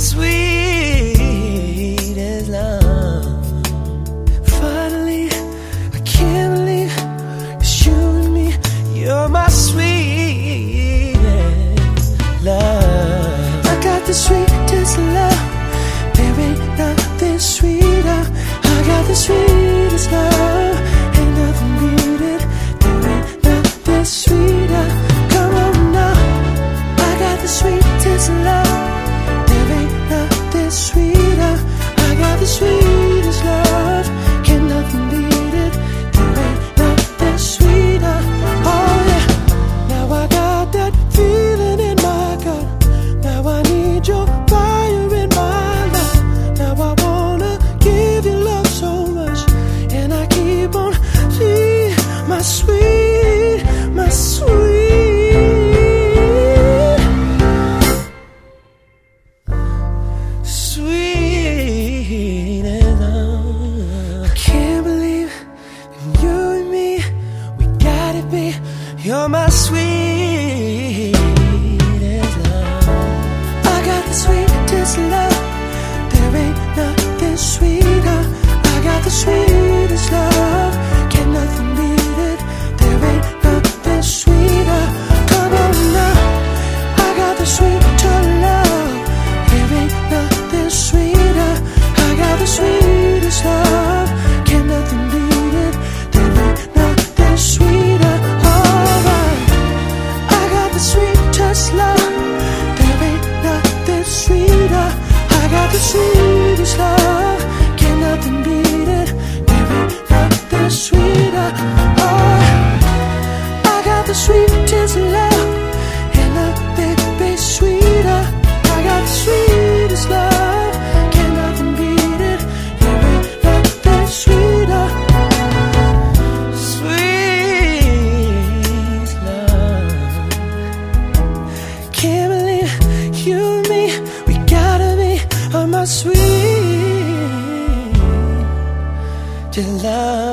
sweet as love. Finally, I can't believe it's you and me. You're my sweetest love. I got the sweetest love. There ain't nothing sweeter. I got the sweetest love. Ain't nothing beat it. There ain't nothing sweeter. Come on now. I got the sweetest love. There ain't nothing sweeter. I got the sweetest sweetest love. Nothing be sweeter. I got the sweetest love. Can nothing beat it. Sweeter. Sweet love. Can't believe you and me, we gotta be on my love.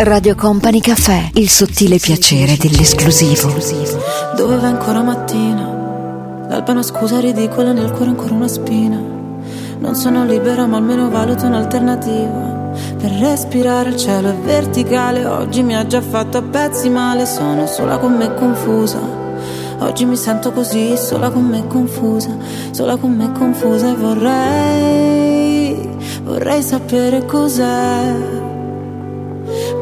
Radio Company Caffè, il sottile piacere dell'esclusivo. Dove vai ancora mattina? L'alba una scusa ridicola, nel cuore ancora una spina. Non sono libera, ma almeno valuto un'alternativa. Per respirare il cielo è verticale, oggi mi ha già fatto a pezzi male, sono sola con me confusa. Oggi mi sento così, sola con me confusa, sola con me confusa e vorrei, vorrei sapere cos'è.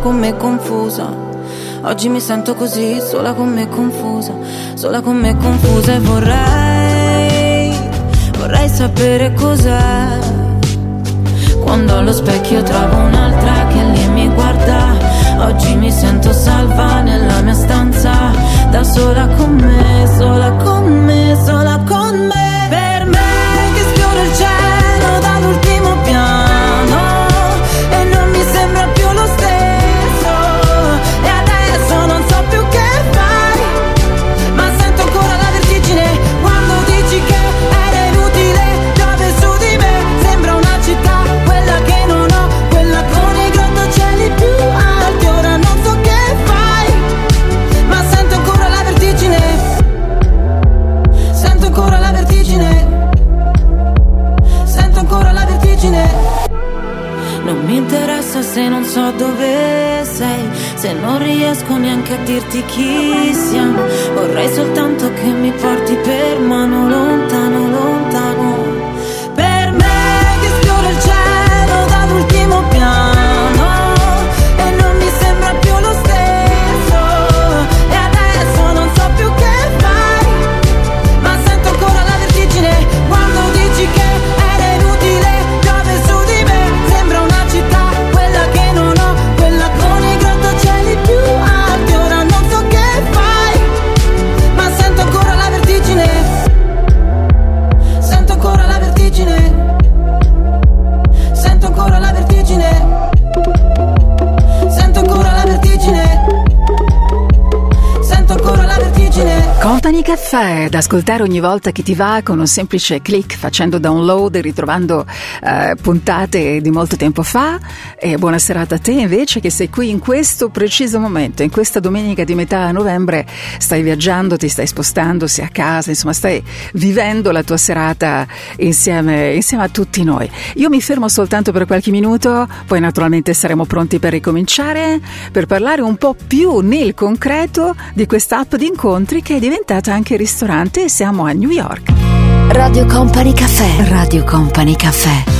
con me confusa. Oggi mi sento così, sola con me confusa Sola con me confusa e vorrei Vorrei sapere cos'è. Quando allo specchio trovo un'altra che lì mi guarda Oggi mi sento salva nella mia stanza Da sola con me, sola con me, sola con me. Per me che sfioro il cielo dall'ultimo se non so dove sei, se non riesco neanche a dirti chi siamo. Vorrei soltanto che mi porti per mano lontano, lontano. Caffè, da ascoltare ogni volta che ti va con un semplice click facendo download e ritrovando eh, puntate di molto tempo fa. E buona serata a te invece che sei qui in questo preciso momento, in questa domenica di metà novembre, stai viaggiando, ti stai spostando, sei a casa, insomma stai vivendo la tua serata insieme, insieme a tutti noi. Io mi fermo soltanto per qualche minuto, poi naturalmente saremo pronti per ricominciare, per parlare un po' più nel concreto di questa app di incontri che è diventata anche anche ristorante e siamo a New York. Radio Company Caffè, Radio Company Caffè.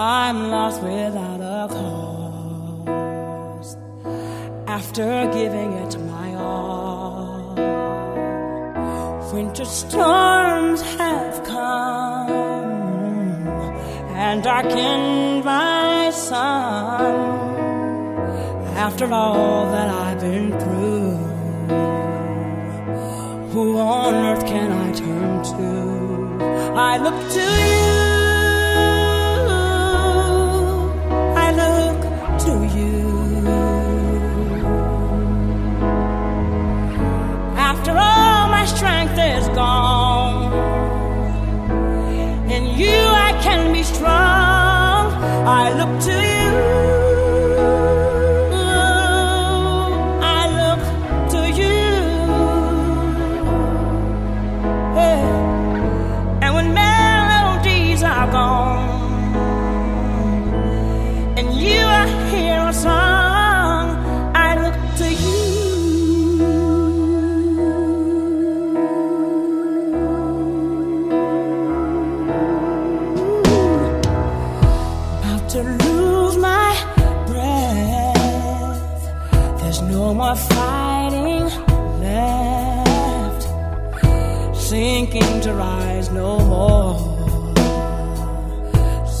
I'm lost without a cause. After giving it my all, winter storms have come and darkened my sun. After all that I've been through, who on earth can I turn to? I look to you.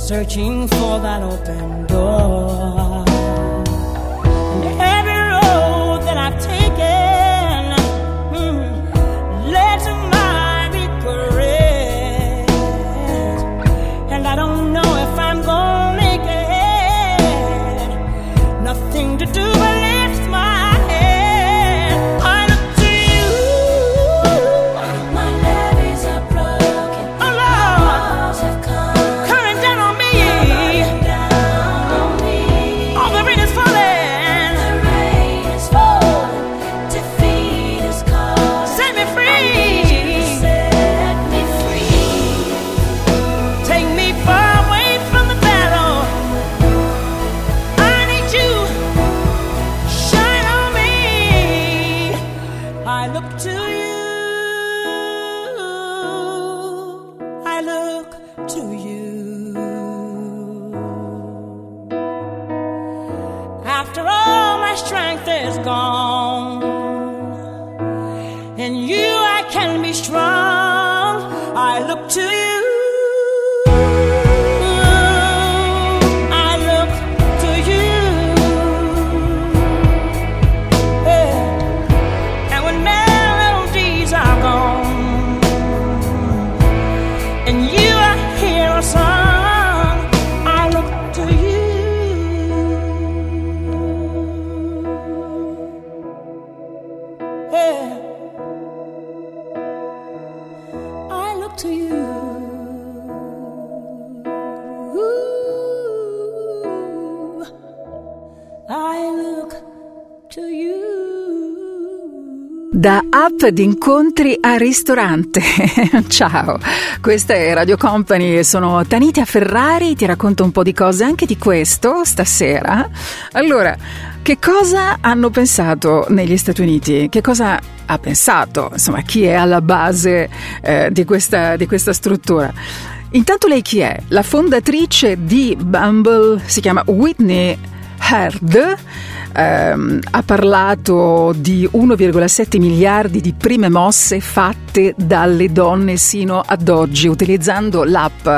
Searching for that open app di incontri a ristorante. [laughs] Ciao, questa è Radio Company sono Tanitia Ferrari, ti racconto un po' di cose anche di questo stasera. Allora, che cosa hanno pensato negli Stati Uniti? Che cosa ha pensato? Insomma, chi è alla base eh, di, questa, di questa struttura? Intanto lei chi è? La fondatrice di Bumble si chiama Whitney Herd ehm, ha parlato di 1,7 miliardi di prime mosse fatte dalle donne sino ad oggi utilizzando l'app.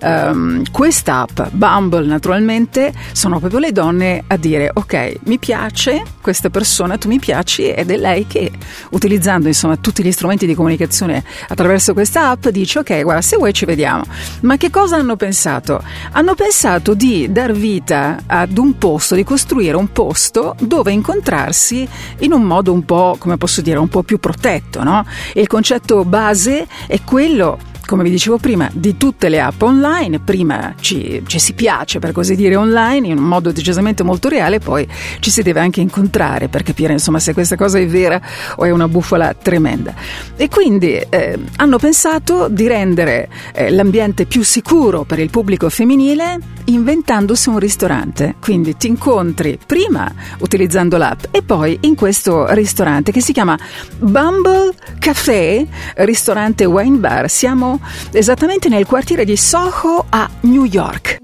Ehm, questa app, Bumble naturalmente, sono proprio le donne a dire ok, mi piace questa persona, tu mi piaci ed è lei che utilizzando insomma tutti gli strumenti di comunicazione attraverso questa app dice ok, guarda, se vuoi ci vediamo. Ma che cosa hanno pensato? Hanno pensato di dar vita ad un posto, di costruire un posto dove incontrarsi in un modo un po', come posso dire, un po' più protetto, no? E il concetto base è quello come vi dicevo prima, di tutte le app online, prima ci, ci, si piace per così dire online in un modo decisamente molto reale, poi ci si deve anche incontrare per capire insomma se questa cosa è vera o è una bufala tremenda. E quindi eh, hanno pensato di rendere eh, l'ambiente più sicuro per il pubblico femminile inventandosi un ristorante. Quindi ti incontri prima utilizzando l'app e poi in questo ristorante che si chiama Bumble Café, ristorante wine bar. Siamo esattamente nel quartiere di Soho a New York.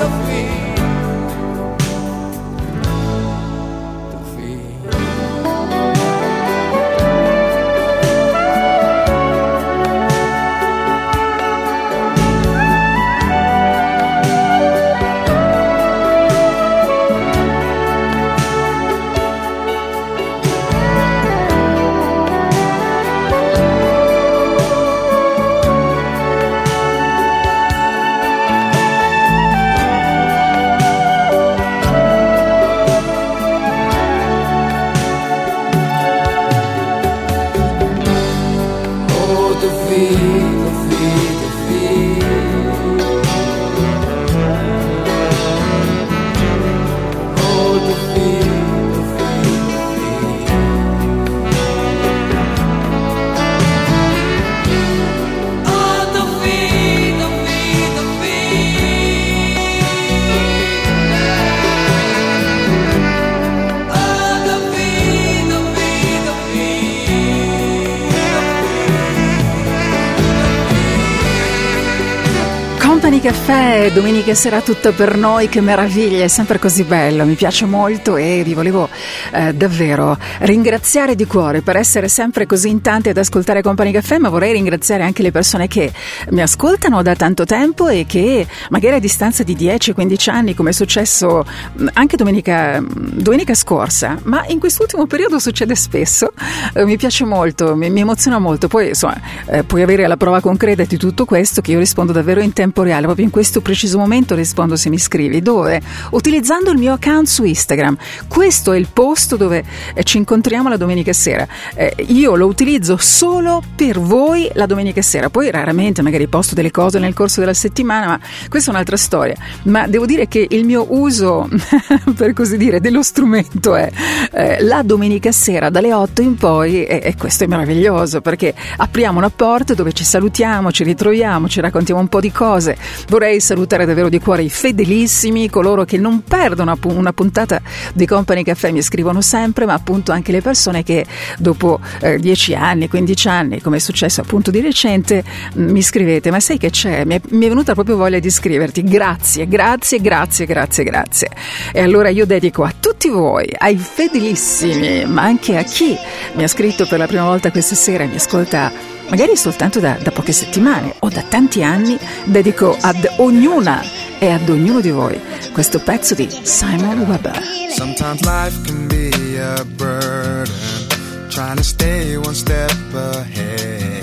of me. 哎，Caffè, domenica sera tutto per noi, che meraviglia, è sempre così bello, mi piace molto e vi volevo eh, davvero ringraziare di cuore per essere sempre così in tanti ad ascoltare Company Caffè, ma vorrei ringraziare anche le persone che mi ascoltano da tanto tempo e che magari a distanza di 10-15 anni, come è successo mh, anche domenica, mh, domenica scorsa, ma in quest'ultimo periodo succede spesso, eh, mi piace molto, mi, mi emoziona molto, poi insomma eh, puoi avere la prova concreta di tutto questo che io rispondo davvero in tempo reale, proprio in questo preciso momento rispondo se mi scrivi, dove? Utilizzando il mio account su Instagram. Questo è il posto dove eh, ci incontriamo la domenica sera. Eh, io lo utilizzo solo per voi la domenica sera, poi raramente magari posto delle cose nel corso della settimana, ma questa è un'altra storia. Ma devo dire che il mio uso, [laughs] per così dire, dello strumento è eh, la domenica sera dalle 8 in poi e, e questo è meraviglioso perché apriamo una porta dove ci salutiamo, ci ritroviamo, ci raccontiamo un po' di cose. Vorrei salutare davvero di cuore i fedelissimi, coloro che non perdono una puntata di Company Caffè, mi scrivono sempre, ma appunto anche le persone che dopo eh, 10 anni, 15 anni, come è successo appunto di recente, mh, mi scrivete, ma sai che c'è? Mi è, mi è venuta proprio voglia di scriverti. Grazie, grazie, grazie, grazie, grazie. E allora io dedico a tutti voi, ai fedelissimi, ma anche a chi mi ha scritto per la prima volta questa sera e mi ascolta magari soltanto da, da poche settimane o da tanti anni, dedico ad ognuna e ad ognuno di voi questo pezzo di Simon Weber. Sometimes life can be a burden, trying to stay one step ahead.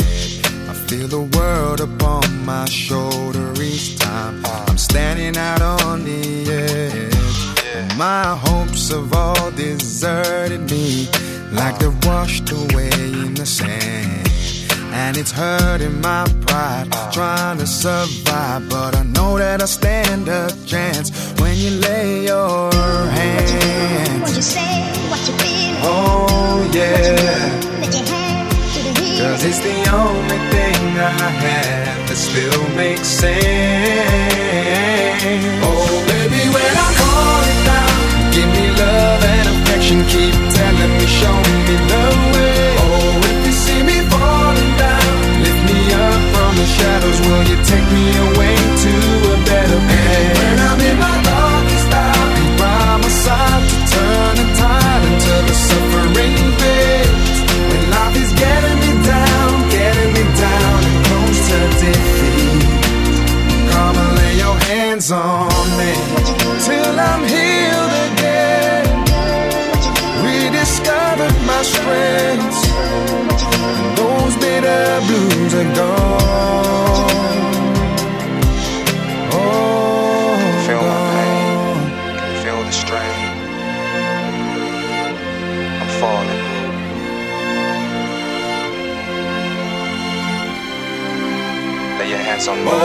I feel the world upon my shoulder each time I'm standing out on the edge. My hopes have all deserted me, like they're washed away in the sand. And and it's hurting my pride. Trying to survive, but I know that I stand a chance when you lay your hand. What you do, what you say, what you feel, Oh yeah. let your hand to the heel. Cause it's the only thing I have that still makes sense. Oh, baby, when I call it down, give me love and affection, keep telling me, show me the way. The shadows, will you take me away to a better place? When I'm in my darkest hour, be by my side to turn the tide until the suffering fades. When life is getting me down, getting me down and close to defeat. Come and lay your hands on me till I'm healed again. Rediscovered my strengths, those bitter blues are gone. some more.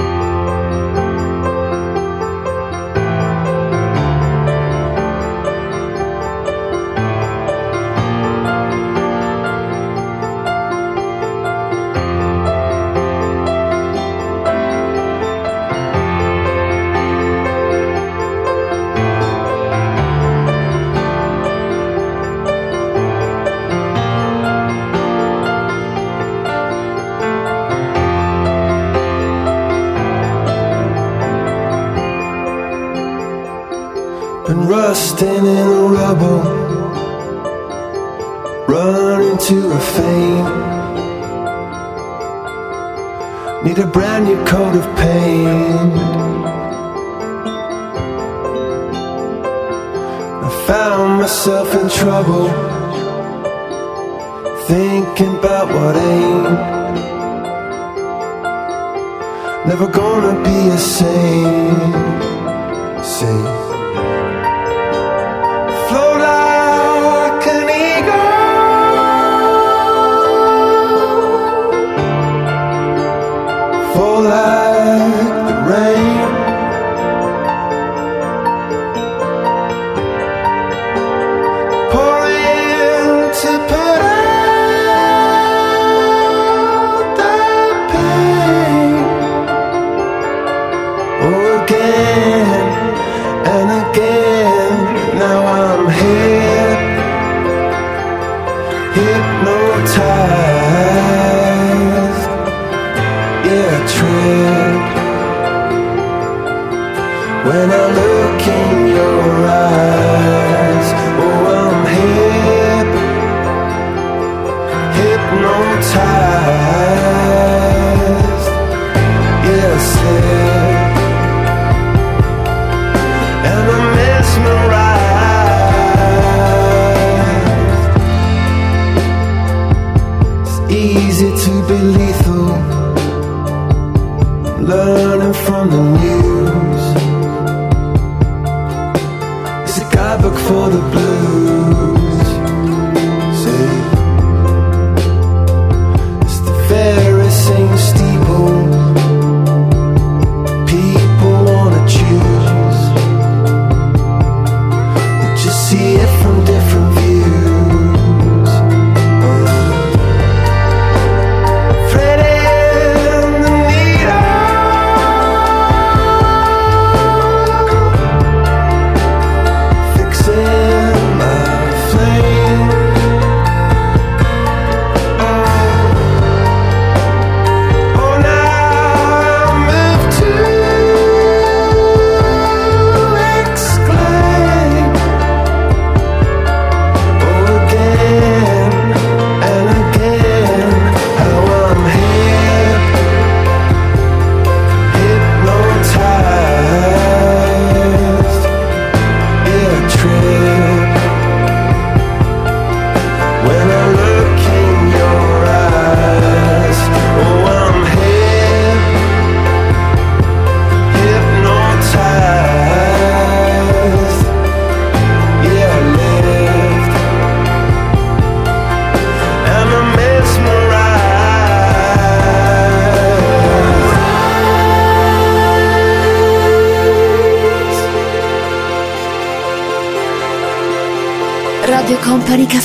Católica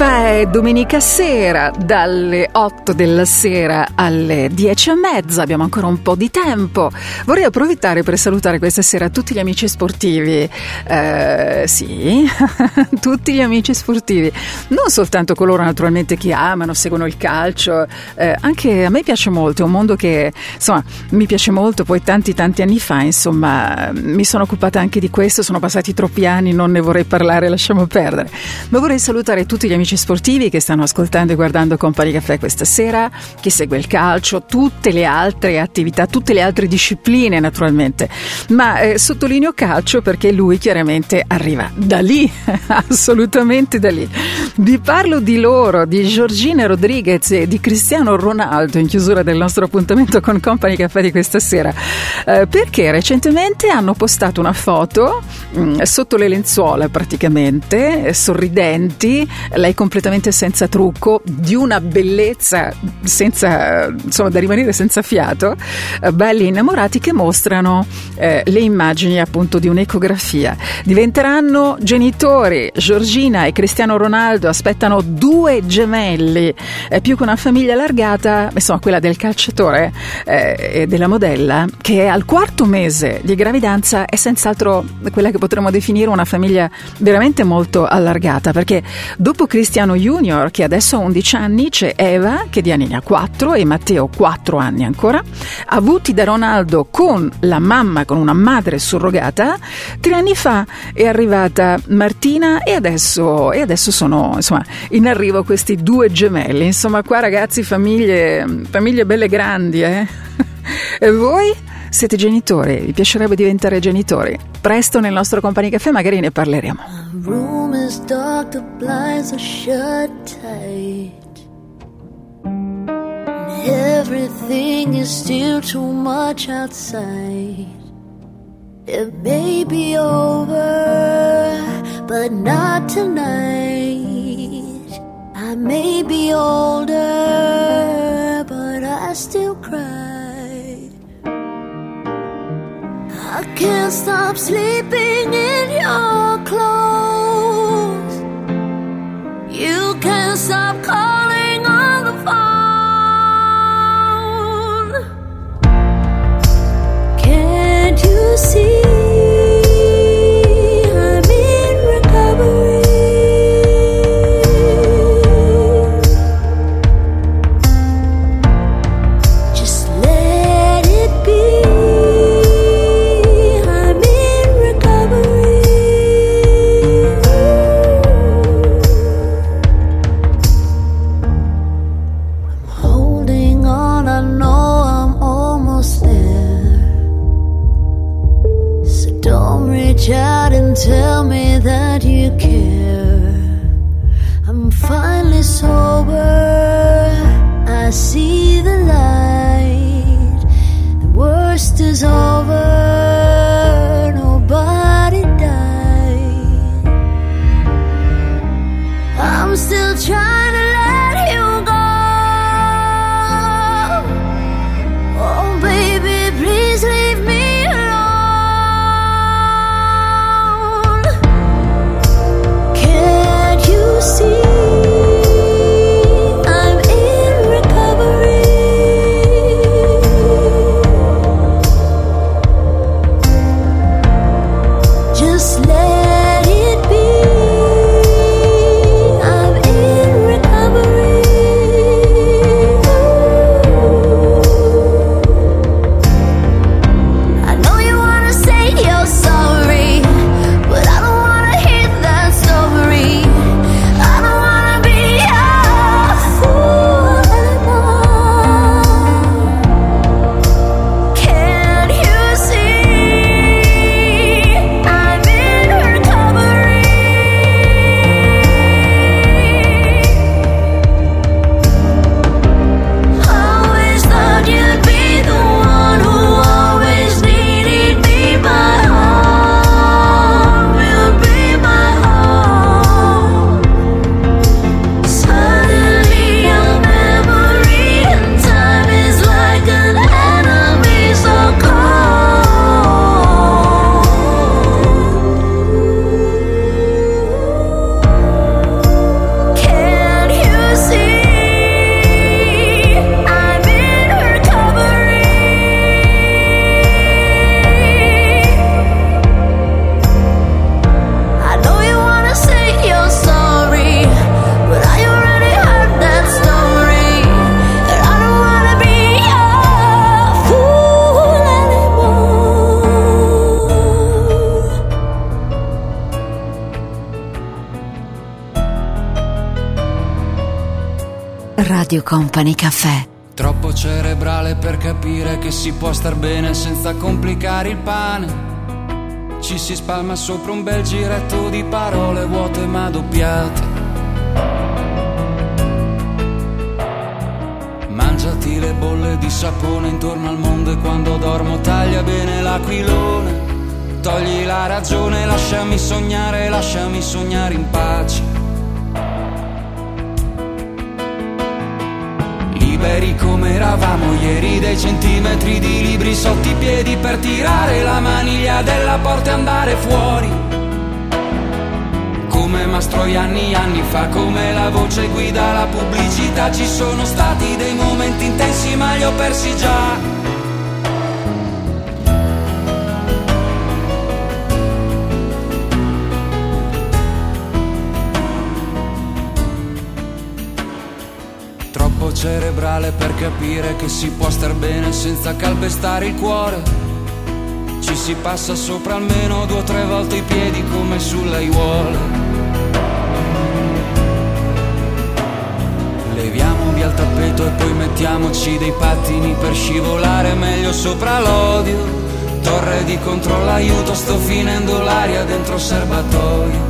caffè domenica sera dalle 8 della sera alle 10 e mezza, abbiamo ancora un po' di tempo. Vorrei approfittare per salutare questa sera tutti gli amici sportivi, eh, sì, [laughs] tutti gli amici sportivi, non soltanto coloro naturalmente che amano, seguono il calcio, eh, anche a me piace molto, è un mondo che insomma mi piace molto, poi tanti tanti anni fa insomma mi sono occupata anche di questo, sono passati troppi anni, non ne vorrei parlare, lasciamo perdere, ma vorrei salutare tutti gli amici amici sportivi che stanno ascoltando e guardando Company Caffè questa sera, chi segue il calcio, tutte le altre attività, tutte le altre discipline naturalmente. Ma eh, sottolineo calcio perché lui chiaramente arriva da lì, [laughs] assolutamente da lì. Vi parlo di loro, di Giorgina Rodriguez e di Cristiano Ronaldo in chiusura del nostro appuntamento con Company Caffè di questa sera, eh, perché recentemente hanno postato una foto mh, sotto le lenzuola praticamente, eh, sorridenti, lei completamente senza trucco, di una bellezza senza, insomma, da rimanere senza fiato, eh, belli innamorati che mostrano eh, le immagini appunto di un'ecografia. Diventeranno genitori, Giorgina e Cristiano Ronaldo aspettano due gemelli, eh, più che una famiglia allargata, insomma quella del calciatore eh, e della modella, che al quarto mese di gravidanza è senz'altro quella che potremmo definire una famiglia veramente molto allargata, perché dopo Cristiano Junior, che adesso ha 11 anni, c'è Eva, che di anni ne ha 4, e Matteo 4 anni ancora, avuti da Ronaldo con la mamma, con una madre surrogata, tre anni fa è arrivata Martina e adesso, e adesso sono insomma, in arrivo questi due gemelli. Insomma, qua ragazzi, famiglie, famiglie belle grandi, eh? [laughs] E voi? Siete genitori? Vi piacerebbe diventare genitori? Presto nel nostro Company Caffè magari ne parleremo. room is dark, the blinds are shut tight. Everything is still too much outside. It may be over, but not tonight. I may be older, but I still cry. I can't stop sleeping Radio Company Caffè. Troppo cerebrale per capire che si può star bene senza complicare il pane. Ci si spalma sopra un bel giretto di parole vuote ma doppiate. Mangiati le bolle di sapone intorno al mondo e quando dormo taglia bene l'aquilone. Togli la ragione, lasciami sognare, lasciami sognare in pace. Liberi come eravamo ieri, dei centimetri di libri sotto i piedi per tirare la maniglia della porta e andare fuori. Come Mastroianni anni anni fa, come la voce guida la pubblicità, ci sono stati dei momenti intensi ma li ho persi già. Cerebrale per capire che si può star bene senza calpestare il cuore. Ci si passa sopra almeno due o tre volte i piedi come sulle aiuole. Leviamo via il tappeto e poi mettiamoci dei pattini per scivolare meglio sopra l'odio. Torre di controllo, aiuto, sto finendo l'aria dentro il serbatoio.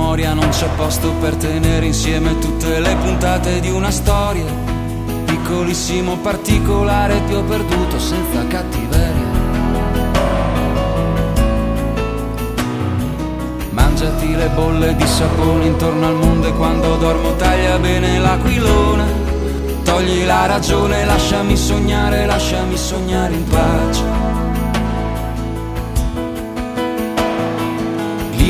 memoria non c'è posto per tenere insieme tutte le puntate di una storia. Piccolissimo particolare ti ho perduto senza cattiveria. Mangiati le bolle di sapone intorno al mondo e quando dormo taglia bene l'aquilone. Togli la ragione, lasciami sognare, lasciami sognare in pace.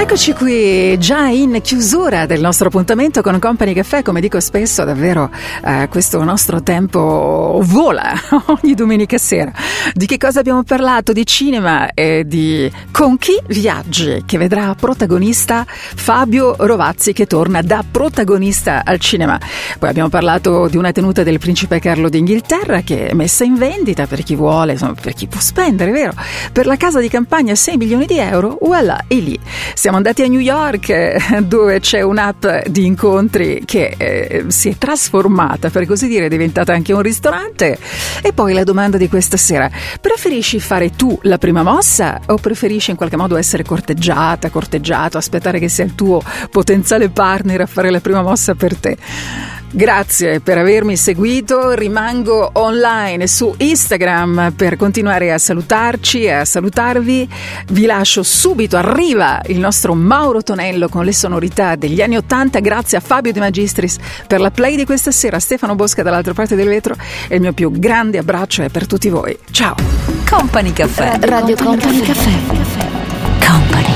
Eccoci qui già in chiusura del nostro appuntamento con Company Caffè, come dico spesso davvero eh, questo nostro tempo vola [laughs] ogni domenica sera. Di che cosa abbiamo parlato? Di cinema e di Con chi viaggi che vedrà protagonista Fabio Rovazzi che torna da protagonista al cinema. Poi abbiamo parlato di una tenuta del principe Carlo d'Inghilterra che è messa in vendita per chi vuole, insomma, per chi può spendere, vero? Per la casa di campagna 6 milioni di euro, voilà, e lì. Siamo andati a New York eh, dove c'è un'app di incontri che eh, si è trasformata, per così dire, è diventata anche un ristorante. E poi la domanda di questa sera, preferisci fare tu la prima mossa o preferisci in qualche modo essere corteggiata, corteggiato, aspettare che sia il tuo potenziale partner a fare la prima mossa per te? Grazie per avermi seguito, rimango online su Instagram per continuare a salutarci e a salutarvi. Vi lascio subito, arriva il nostro Mauro Tonello con le sonorità degli anni Ottanta, grazie a Fabio De Magistris per la play di questa sera, Stefano Bosca dall'altra parte del vetro e il mio più grande abbraccio è per tutti voi. Ciao! Company Caffè. Radio Company Caffè. Company.